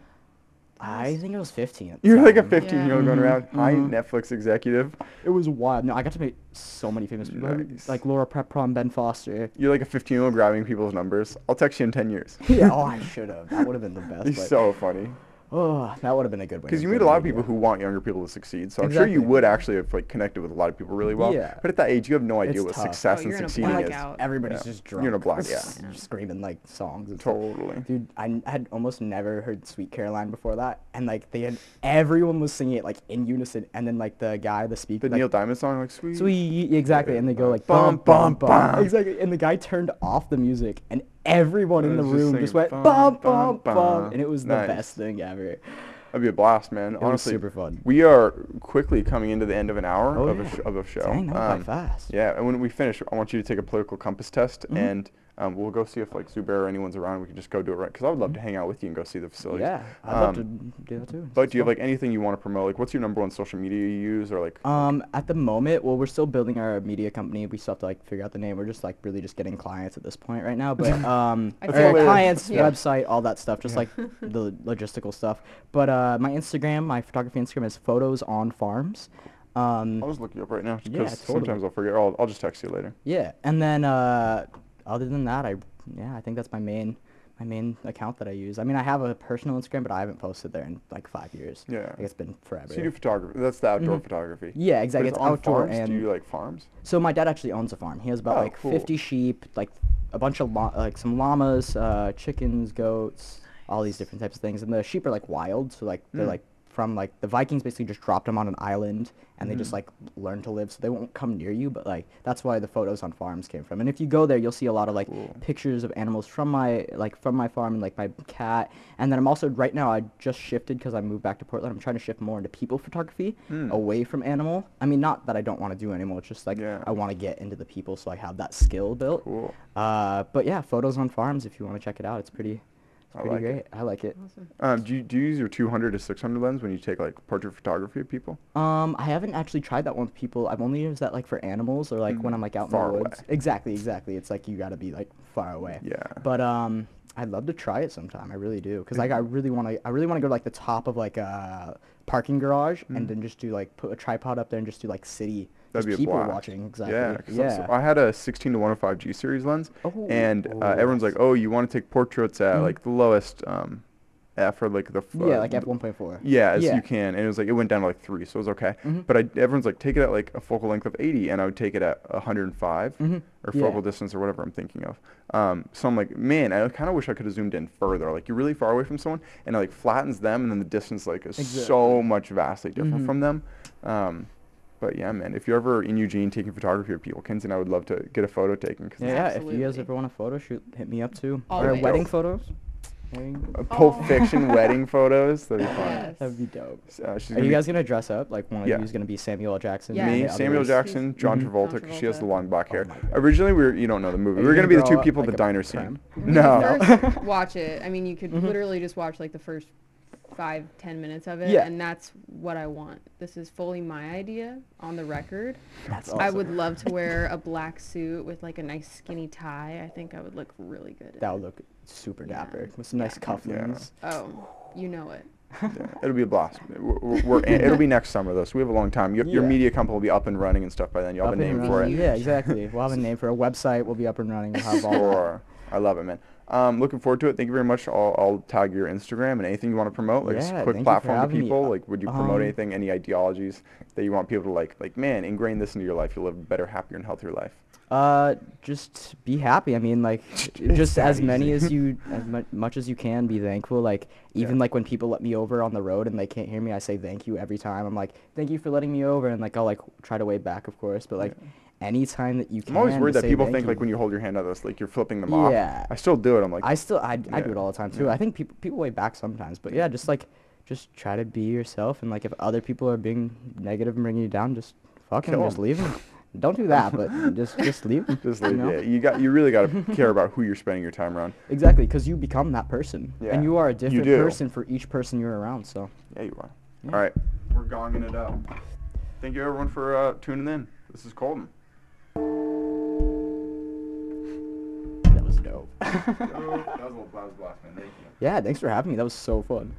I think it was 15. You're like a time. 15 year old going around, hi mhm. Netflix executive. It was wild. No, I got to meet so many famous people, Nice. like Laura Prepon, Ben Foster. You're like a 15 year old grabbing people's numbers. I'll text you in 10 years. yeah, oh, I should have. That would have been the best. You're but- so funny. Oh, that would have been a good one. Because you meet a lot of people who want younger people to succeed. So I'm sure you would actually have like connected with a lot of people really well. Yeah. But at that age, you have no idea It's what tough. success Oh, and you're in a succeeding is. blackout. Everybody's Yeah. just drunk. You're in a black, yeah. screaming like songs. And stuff. Totally. Dude, I had almost never heard "Sweet Caroline" before that, and like they had everyone was singing it like in unison, and then like the guy, the speaker, The like, Neil Diamond song, like sweet. Sweet, exactly, and they go like bum, bum, bum. exactly, and the guy turned off the music, and everyone in the just room just went bum, bum bum, bum bum, bum. and it was the Nice. best thing ever. That'd be a blast, man. was Honestly, super fun. We are quickly coming into the end of an hour Oh, of, yeah. a sh- of a show. Dang, that Um, fast. Yeah, and when we finish, I want you to take a political compass test, Mhm. and um, we'll go see if like Zubair or anyone's around. We can just go do it right because I would love to hang out with you and go see the facility. Yeah, I'd love to Um, do that too. But do you have like anything you want to promote? Like, what's your number one social media you use, or like? Um, at the moment, well, we're still building our media company. We still have to like figure out the name. We're just like really just getting clients at this point right now. But um, clients, Yeah. website, all that stuff, just like the logistical stuff. But uh, my Instagram, my photography Instagram is photos on farms. Um, I'll just look you up right now Yeah, because totally. sometimes I'll forget. I'll, I'll just text you later. yeah, and then uh, other than that, I yeah, I think that's my main my main account that I use. I mean, I have a personal Instagram, but I haven't posted there in like five years. Yeah. like it's been forever. So you do photography. That's the outdoor Mhm. photography. Yeah, But exactly. it's It's outdoor farms? and do you like farms? So my dad actually owns a farm. He has about Oh, like cool. 50 sheep, like a bunch of la- like some llamas, uh, chickens, goats, all these different types of things. And the sheep are like wild, so like they're Mm. like from like the Vikings basically just dropped them on an island and they just Mm. like learn to live, so they won't come near you. But like that's why the photos on farms came from. And if you go there, you'll see a lot of like Cool. pictures of animals from my like from my farm and like my cat. And then I'm also right now I just shifted because I moved back to Portland. I'm trying to shift more into people photography Mm. away from animal. I mean, not that I don't want to do animal. It's just like Yeah. I want to get into the people so I have that skill built. Cool. Uh, but yeah, photos on farms. If you want to check it out, it's pretty, I pretty like it. great. I like it. Awesome. Um, do you do you use your 200 to 600 lens when you take like portrait photography of people? Um, I haven't actually tried that one with people. I've only used that like for animals or like when Mhm. I'm like out Far in the away. woods. Exactly, exactly. It's like you got to be like far away. Yeah. But um, I'd love to try it sometime. I really do, cause like I really want to. I really want to go to like the top of like a parking garage Mm. and then just do like put a tripod up there and just do like city. That'd be a people blast. watching. Exactly. Yeah, Yeah. I had a 16 to 105 G series lens, Oh, and oh, uh, everyone's like, "Oh, you want to take portraits at Mhm. like the lowest um, f or like the f- yeah, uh, like f one point four. Yeah, as Yeah. you can, and it was like it went down to like three, so it was okay. Mhm. But I, everyone's like, take it at like a focal length of 80, and I would take it at 105 Mhm. or Yeah. focal distance or whatever I'm thinking of. Um, so I'm like, man, I kind of wish I could have zoomed in further. Like you're really far away from someone, and it like flattens them, and then the distance like is so much vastly different Mhm. from them. Um, but yeah, man, if you're ever in Eugene taking photography of people, Kenzie and I would love to get a photo taken. 'cause Yeah, yeah, if you guys ever want a photo shoot, hit me up too. Or Always. wedding Dope. photos. Wedding- uh, Pulp Oh. Fiction wedding photos, that'd be fun. Yes. That'd be dope. Uh, she's Are you be- guys gonna dress up? Like one of Yeah. you is gonna be Samuel L. Jackson. Yeah. Me, Samuel others- Jackson, John. Travolta, John 'cause she has the long black hair. Oh. Originally, we were, you don't know the movie. Are We you were gonna be the gonna two grow up people at like the diner creme? scene. When No. first watch it, I mean, you could Mhm. literally just watch like the first five, ten minutes of it, Yeah. and that's what I want. This is fully my idea on the record. That's awesome. I would love to wear a black suit with like a nice skinny tie. I think I would look really good. in That it. would look super Yeah. dapper with some nice Yeah. cufflinks. Oh, you know it. Yeah, it'll be a blast. We're, we're, we're- it'll be next summer though, so we have a long time. Your, your media company will be up and running and stuff by then. You'll have Up a and name for it. Yeah, exactly. We'll have a name for a website. We'll be up and running. We'll have all. Sure. I love it, man. Um, looking forward to it. Thank you very much. I'll, I'll tag your Instagram and anything you want to promote, like Yeah, quick you for platform to having me. people. Like, would you promote Um, anything, any ideologies that you want people to like? Like, man, ingrain this into your life. You'll live a better, happier, and healthier life. Uh, just be happy. I mean, like, just as many easy. as you, as mu- much as you can, be thankful. Like, even Yeah. like when people let me over on the road and they can't hear me, I say thank you every time. I'm like, thank you for letting me over, and like I'll like try to wave back, of course. But like, anytime that you can, I'm always worried that people think like when you hold your hand out, this like you're flipping them off. Yeah. I still do it. I'm like, I still, I, I do it all the time too. Yeah. I think people people wave back sometimes, but yeah, just like, just try to be yourself, and like if other people are being negative and bringing you down, just fuck 'em, Kill just leave 'em. Don't do that, but just just leave just you like, know? yeah, you got, you really got to care about who you're spending your time around. Exactly, because you become that person, Yeah, and you are a different person for each person you're around. So, Yeah, you are. Yeah. All right, we're gonging it up. Thank you everyone for uh, tuning in. This is Colton. That was dope. that was a little blast, man. Thank you. yeah, thanks for having me. That was so fun.